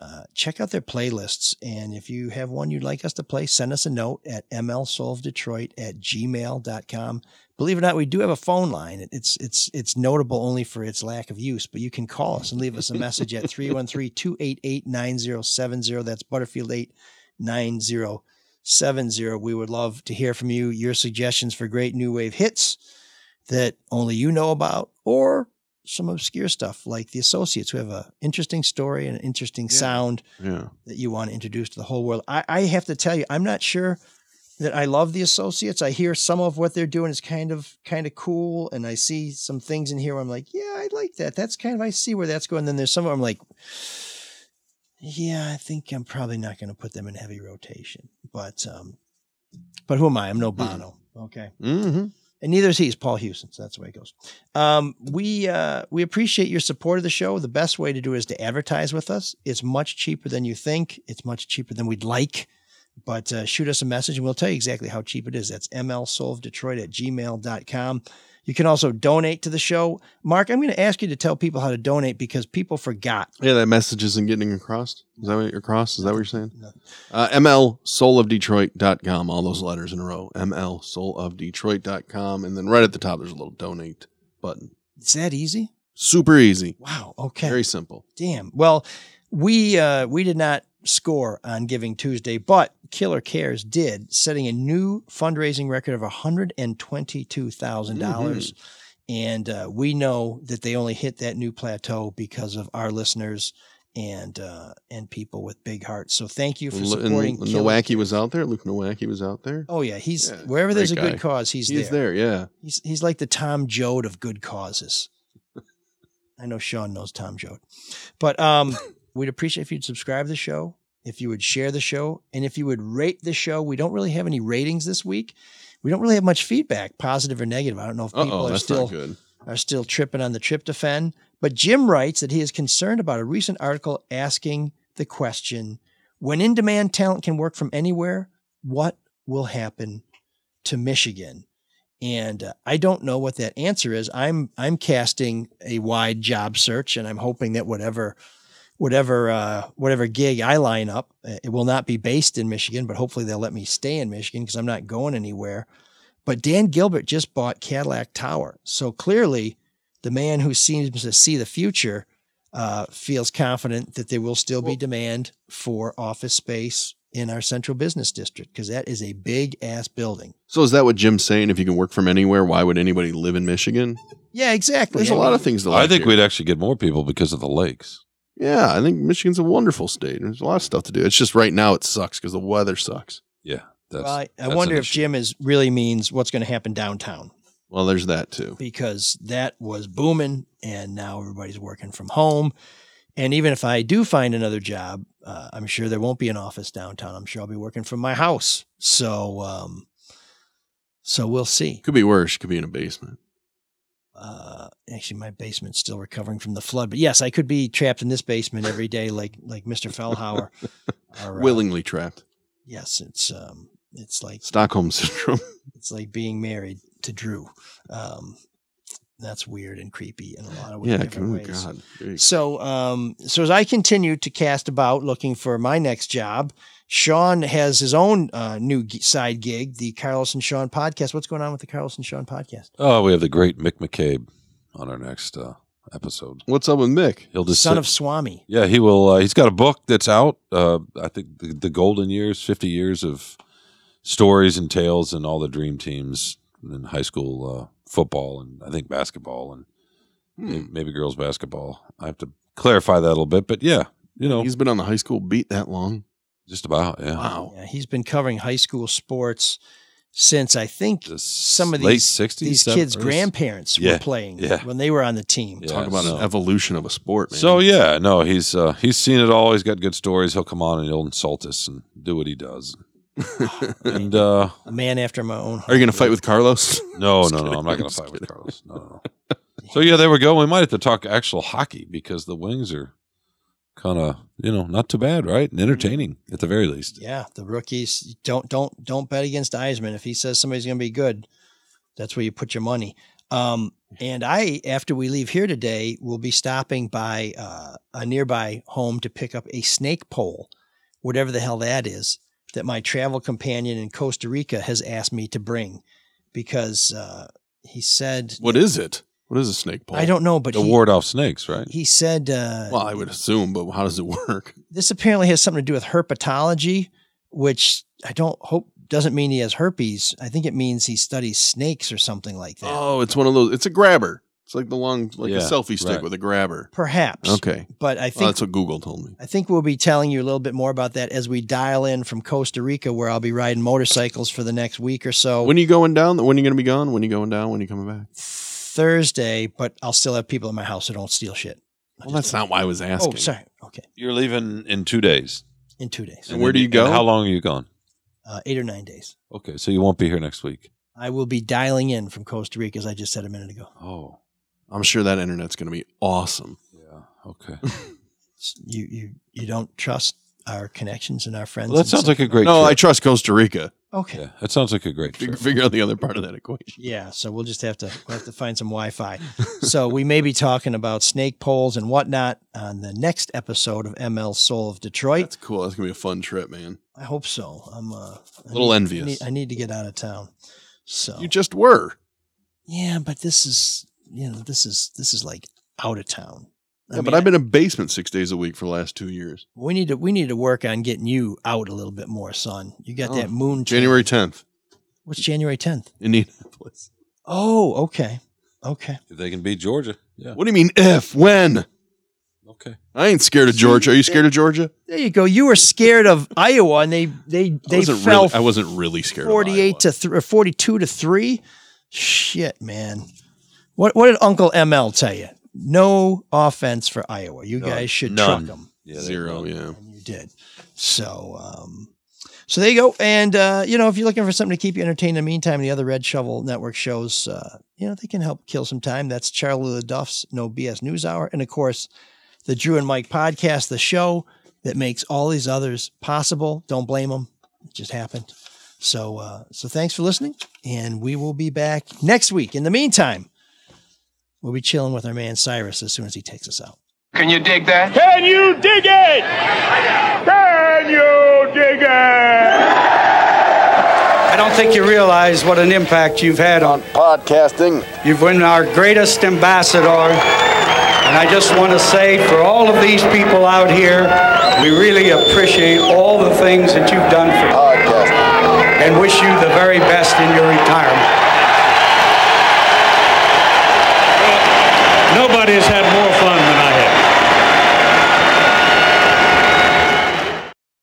Speaker 3: uh, check out their playlists and if you have one you'd like us to play send us a note at mlsoulofdetroit at gmail.com believe it or not, we do have a phone line. It's it's it's notable only for its lack of use, but you can call us and leave us a message at 313-288-9070. That's Butterfield 89070. We would love to hear from you, your suggestions for great new wave hits that only you know about or some obscure stuff like the associates who have an interesting story and an interesting sound
Speaker 7: Yeah.
Speaker 3: that you want to introduce to the whole world. I, I have to tell you, I'm not sure that I love the associates. I hear some of what they're doing is kind of kind of cool, and I see some things in here where I'm like, yeah, I like that. That's kind of I see where that's going. then there's some of them like, yeah, I think I'm probably not going to put them in heavy rotation. But um, but who am I? I'm no Bono. Okay.
Speaker 7: Mm-hmm.
Speaker 3: And neither is he. He's Paul Hewson. So that's the way it goes. Um, we uh, we appreciate your support of the show. The best way to do it is to advertise with us. It's much cheaper than you think. It's much cheaper than we'd like. But uh, shoot us a message and we'll tell you exactly how cheap it is. That's mlsoulofdetroit at gmail.com. You can also donate to the show. Mark, I'm going to ask you to tell people how to donate because people forgot.
Speaker 7: Yeah, that message isn't getting across. Is that what you're across? Is that what you're saying?
Speaker 3: No.
Speaker 7: Uh, MLSoulofDetroit.com, all those letters in a row. MLSoulofDetroit.com. And then right at the top, there's a little donate button.
Speaker 3: It's that easy?
Speaker 7: Super easy.
Speaker 3: Wow. Okay.
Speaker 7: Very simple.
Speaker 3: Damn. Well, we uh, we did not score on Giving Tuesday, but Killer Cares did, setting a new fundraising record of one hundred and twenty-two thousand dollars. And uh, we know that they only hit that new plateau because of our listeners and uh, and people with big hearts. So thank you for
Speaker 7: And
Speaker 3: supporting. Killer
Speaker 7: Nowacki was out there. Luke Nowacki was out there.
Speaker 3: Oh yeah, he's
Speaker 7: Yeah,
Speaker 3: wherever there's a
Speaker 7: great
Speaker 3: good cause, he's,
Speaker 7: He's
Speaker 3: there.
Speaker 7: there, yeah.
Speaker 3: He's he's like the Tom Joad of good causes. I know Sean knows Tom Joad, but um, we'd appreciate if you'd subscribe to the show, if you would share the show, and if you would rate the show. We don't really have any ratings this week. We don't really have much feedback, positive or negative. I don't know if people
Speaker 7: Uh-oh,
Speaker 3: are still are still tripping on the tryptophan. But Jim writes that he is concerned about a recent article asking the question when in demand talent can work from anywhere, what will happen to Michigan? And uh, I don't know what that answer is. I'm I'm casting a wide job search and I'm hoping that whatever whatever uh, whatever gig I line up. Uh, It will not be based in Michigan, but hopefully they'll let me stay in Michigan because I'm not going anywhere. But Dan Gilbert just bought Cadillac Tower, so clearly the man who seems to see the future uh, feels confident that there will still be demand for office space in our central business district because that is a big ass building.
Speaker 7: So is that what Jim's saying? If you can work from anywhere, why would anybody live in Michigan?
Speaker 3: Yeah, exactly.
Speaker 7: There's a
Speaker 3: I
Speaker 7: lot of things to like.
Speaker 8: I think
Speaker 7: here.
Speaker 8: we'd actually get more people because of the lakes.
Speaker 7: Yeah, I think Michigan's a wonderful state. There's a lot of stuff to do. It's just right now it sucks because the weather sucks.
Speaker 8: Yeah, that's.
Speaker 3: Well, I, I
Speaker 8: that's
Speaker 3: wonder if
Speaker 8: issue.
Speaker 3: Jim is really means what's going to happen downtown
Speaker 7: Well, there's that too.
Speaker 3: because that was booming and now everybody's working from home. And even if I do find another job, uh, I'm sure there won't be an office downtown. I'm sure I'll be working from my house. So, um, so we'll see.
Speaker 7: Could be worse. Could be in a basement.
Speaker 3: Uh, actually, my basement's still recovering from the flood, but yes, I could be trapped in this basement every day, like like Mr. Fellhauer. or, uh,
Speaker 7: Willingly trapped.
Speaker 3: yes, it's um, it's like
Speaker 7: Stockholm syndrome.
Speaker 3: It's like being married to Drew. Um, that's weird and creepy in a lot of
Speaker 7: yeah.
Speaker 3: different
Speaker 7: Oh
Speaker 3: ways.
Speaker 7: God.
Speaker 3: So, um, so as I continue to cast about looking for my next job, Sean has his own uh, new g- side gig, the Carlos and Sean podcast. What's going on with the Carlos and Sean podcast?
Speaker 8: Oh, we have the great Mick McCabe on our next uh, episode.
Speaker 7: What's up with Mick?
Speaker 8: He'll just
Speaker 3: Son
Speaker 8: sit-
Speaker 3: of Swami.
Speaker 8: Yeah, he will. Uh, he's got a book that's out. Uh, I think the, the Golden Years, fifty years of stories and tales, and all the dream teams in high school uh, football, and I think basketball, and may- maybe girls basketball. I have to clarify that a little bit, but yeah, you know,
Speaker 7: He's been on the high school beat that long.
Speaker 8: just about. Yeah,
Speaker 7: Wow.
Speaker 3: Yeah, he's been covering high school sports since I think
Speaker 8: The
Speaker 3: some of
Speaker 8: late
Speaker 3: these
Speaker 8: 60s,
Speaker 3: these kids'
Speaker 8: or-
Speaker 3: grandparents
Speaker 8: Yeah,
Speaker 3: were playing
Speaker 8: yeah.
Speaker 3: when they were on the team.
Speaker 8: Yeah,
Speaker 7: Talk about
Speaker 8: so-
Speaker 7: an evolution of a sport, man.
Speaker 8: So yeah, no, he's uh, he's seen it all. He's got good stories. He'll come on and he'll insult us and do what he does. and uh,
Speaker 3: A man after my own. Heart.
Speaker 7: Are you going to fight with Carlos?
Speaker 8: no, no, no, I'm not going to fight with. Carlos. No, no, no. So yeah, there we go. We might have to talk actual hockey because the Wings are kind of you know not too bad, right? And entertaining at the very least.
Speaker 3: Yeah, the rookies don't don't don't bet against Yzerman. If he says somebody's going to be good, that's where you put your money. Um, and I, after we leave here today, will be stopping by uh, a nearby home to pick up a snake pole, whatever the hell that is, that my travel companion in Costa Rica has asked me to bring, because uh, he said
Speaker 7: What is it? What is a snake pole?
Speaker 3: I don't know, but
Speaker 8: To
Speaker 3: he,
Speaker 8: ward off snakes, right?
Speaker 3: he said uh,
Speaker 7: Well, I would assume, but how does it work?
Speaker 3: this apparently has something to do with herpetology, which I don't hope doesn't mean he has herpes. I think it means he studies snakes or something like that.
Speaker 7: Oh, it's one of those. It's a grabber. It's like the long, like a selfie stick
Speaker 8: right.
Speaker 7: with a grabber.
Speaker 3: Perhaps.
Speaker 7: Okay.
Speaker 3: But I
Speaker 7: Well,
Speaker 3: think
Speaker 7: that's what Google told me.
Speaker 3: I think we'll be telling you a little bit more about that as we dial in from Costa Rica, where I'll be riding motorcycles for the next week or so.
Speaker 7: When are you going down? When are you going to be gone? When are you going down? When are you coming back?
Speaker 3: Thursday, but I'll still have people in my house who don't steal shit.
Speaker 7: Well, that's not why I was asking.
Speaker 3: Oh, sorry. Okay,
Speaker 8: You're leaving in two days.
Speaker 3: in two days,
Speaker 7: And where do you go?
Speaker 8: how long are you gone?
Speaker 3: uh, eight or nine days.
Speaker 8: Okay, so you won't be here next week.
Speaker 3: I will be dialing in from Costa Rica, as I just said a minute ago.
Speaker 8: Oh,
Speaker 7: I'm sure that internet's going to be awesome.
Speaker 8: yeah. Okay.
Speaker 3: You you you don't trust our connections and our friends.
Speaker 8: Well, that
Speaker 3: in
Speaker 8: sounds like a great.
Speaker 7: no, I trust Costa Rica.
Speaker 3: Okay.
Speaker 8: Yeah, that sounds like a great
Speaker 7: Figure,
Speaker 8: trip.
Speaker 7: figure out the other part of that equation.
Speaker 3: Yeah, so we'll just have to we'll have to find some Wi-Fi. so we may be talking about snake poles and whatnot on the next episode of ML Soul of Detroit.
Speaker 7: That's cool. That's going to be a fun trip, man.
Speaker 3: I hope so. I'm uh,
Speaker 7: A little
Speaker 3: need-
Speaker 7: envious.
Speaker 3: I need, I need to get out of town. So
Speaker 7: You just were.
Speaker 3: yeah, but this is you know this is this is like out of town. I
Speaker 7: Yeah, but I've been in a basement six days a week for the last two years.
Speaker 3: We need to we need to work on getting you out a little bit more, son. You got
Speaker 7: Oh,
Speaker 3: that moon.
Speaker 7: January 10th,
Speaker 3: What's January tenth?
Speaker 7: Indianapolis.
Speaker 3: Oh, okay, okay.
Speaker 8: If they can beat Georgia, yeah.
Speaker 7: What do you mean if? When?
Speaker 8: Okay.
Speaker 7: I ain't scared of Georgia. Are you scared of Georgia?
Speaker 3: There you go. You were scared of Iowa, and they they
Speaker 7: I
Speaker 3: they
Speaker 7: wasn't
Speaker 3: fell
Speaker 7: really, I wasn't really scared of
Speaker 3: 48 to th- or 42 to 3 shit man what what did uncle ml tell you? No offense for iowa. You
Speaker 8: None.
Speaker 3: guys should
Speaker 8: None.
Speaker 3: truck them
Speaker 8: Yeah, they-
Speaker 7: Zero, yeah.
Speaker 3: and you did. So um so there you go. And uh you know if you're looking for something to keep you entertained in the meantime the other red shovel network shows uh you know they can help kill some time. That's charlie LeDuff's no bs news hour. And of course the drew and mike podcast the show that makes all these others possible. Don't blame them it just happened. So, uh, so thanks for listening, and we will be back next week. In the meantime, we'll be chilling with our man Cyrus as soon as he takes us out.
Speaker 1: Can you dig that?
Speaker 13: Can you dig it? Can you dig it?
Speaker 14: I don't think you realize what an impact you've had on
Speaker 2: podcasting.
Speaker 14: You've been our greatest ambassador. And I just want to say for all of these people out here, we really appreciate all the things that you've done for
Speaker 2: podcasting
Speaker 14: and wish you the very best in your retirement.
Speaker 13: Had more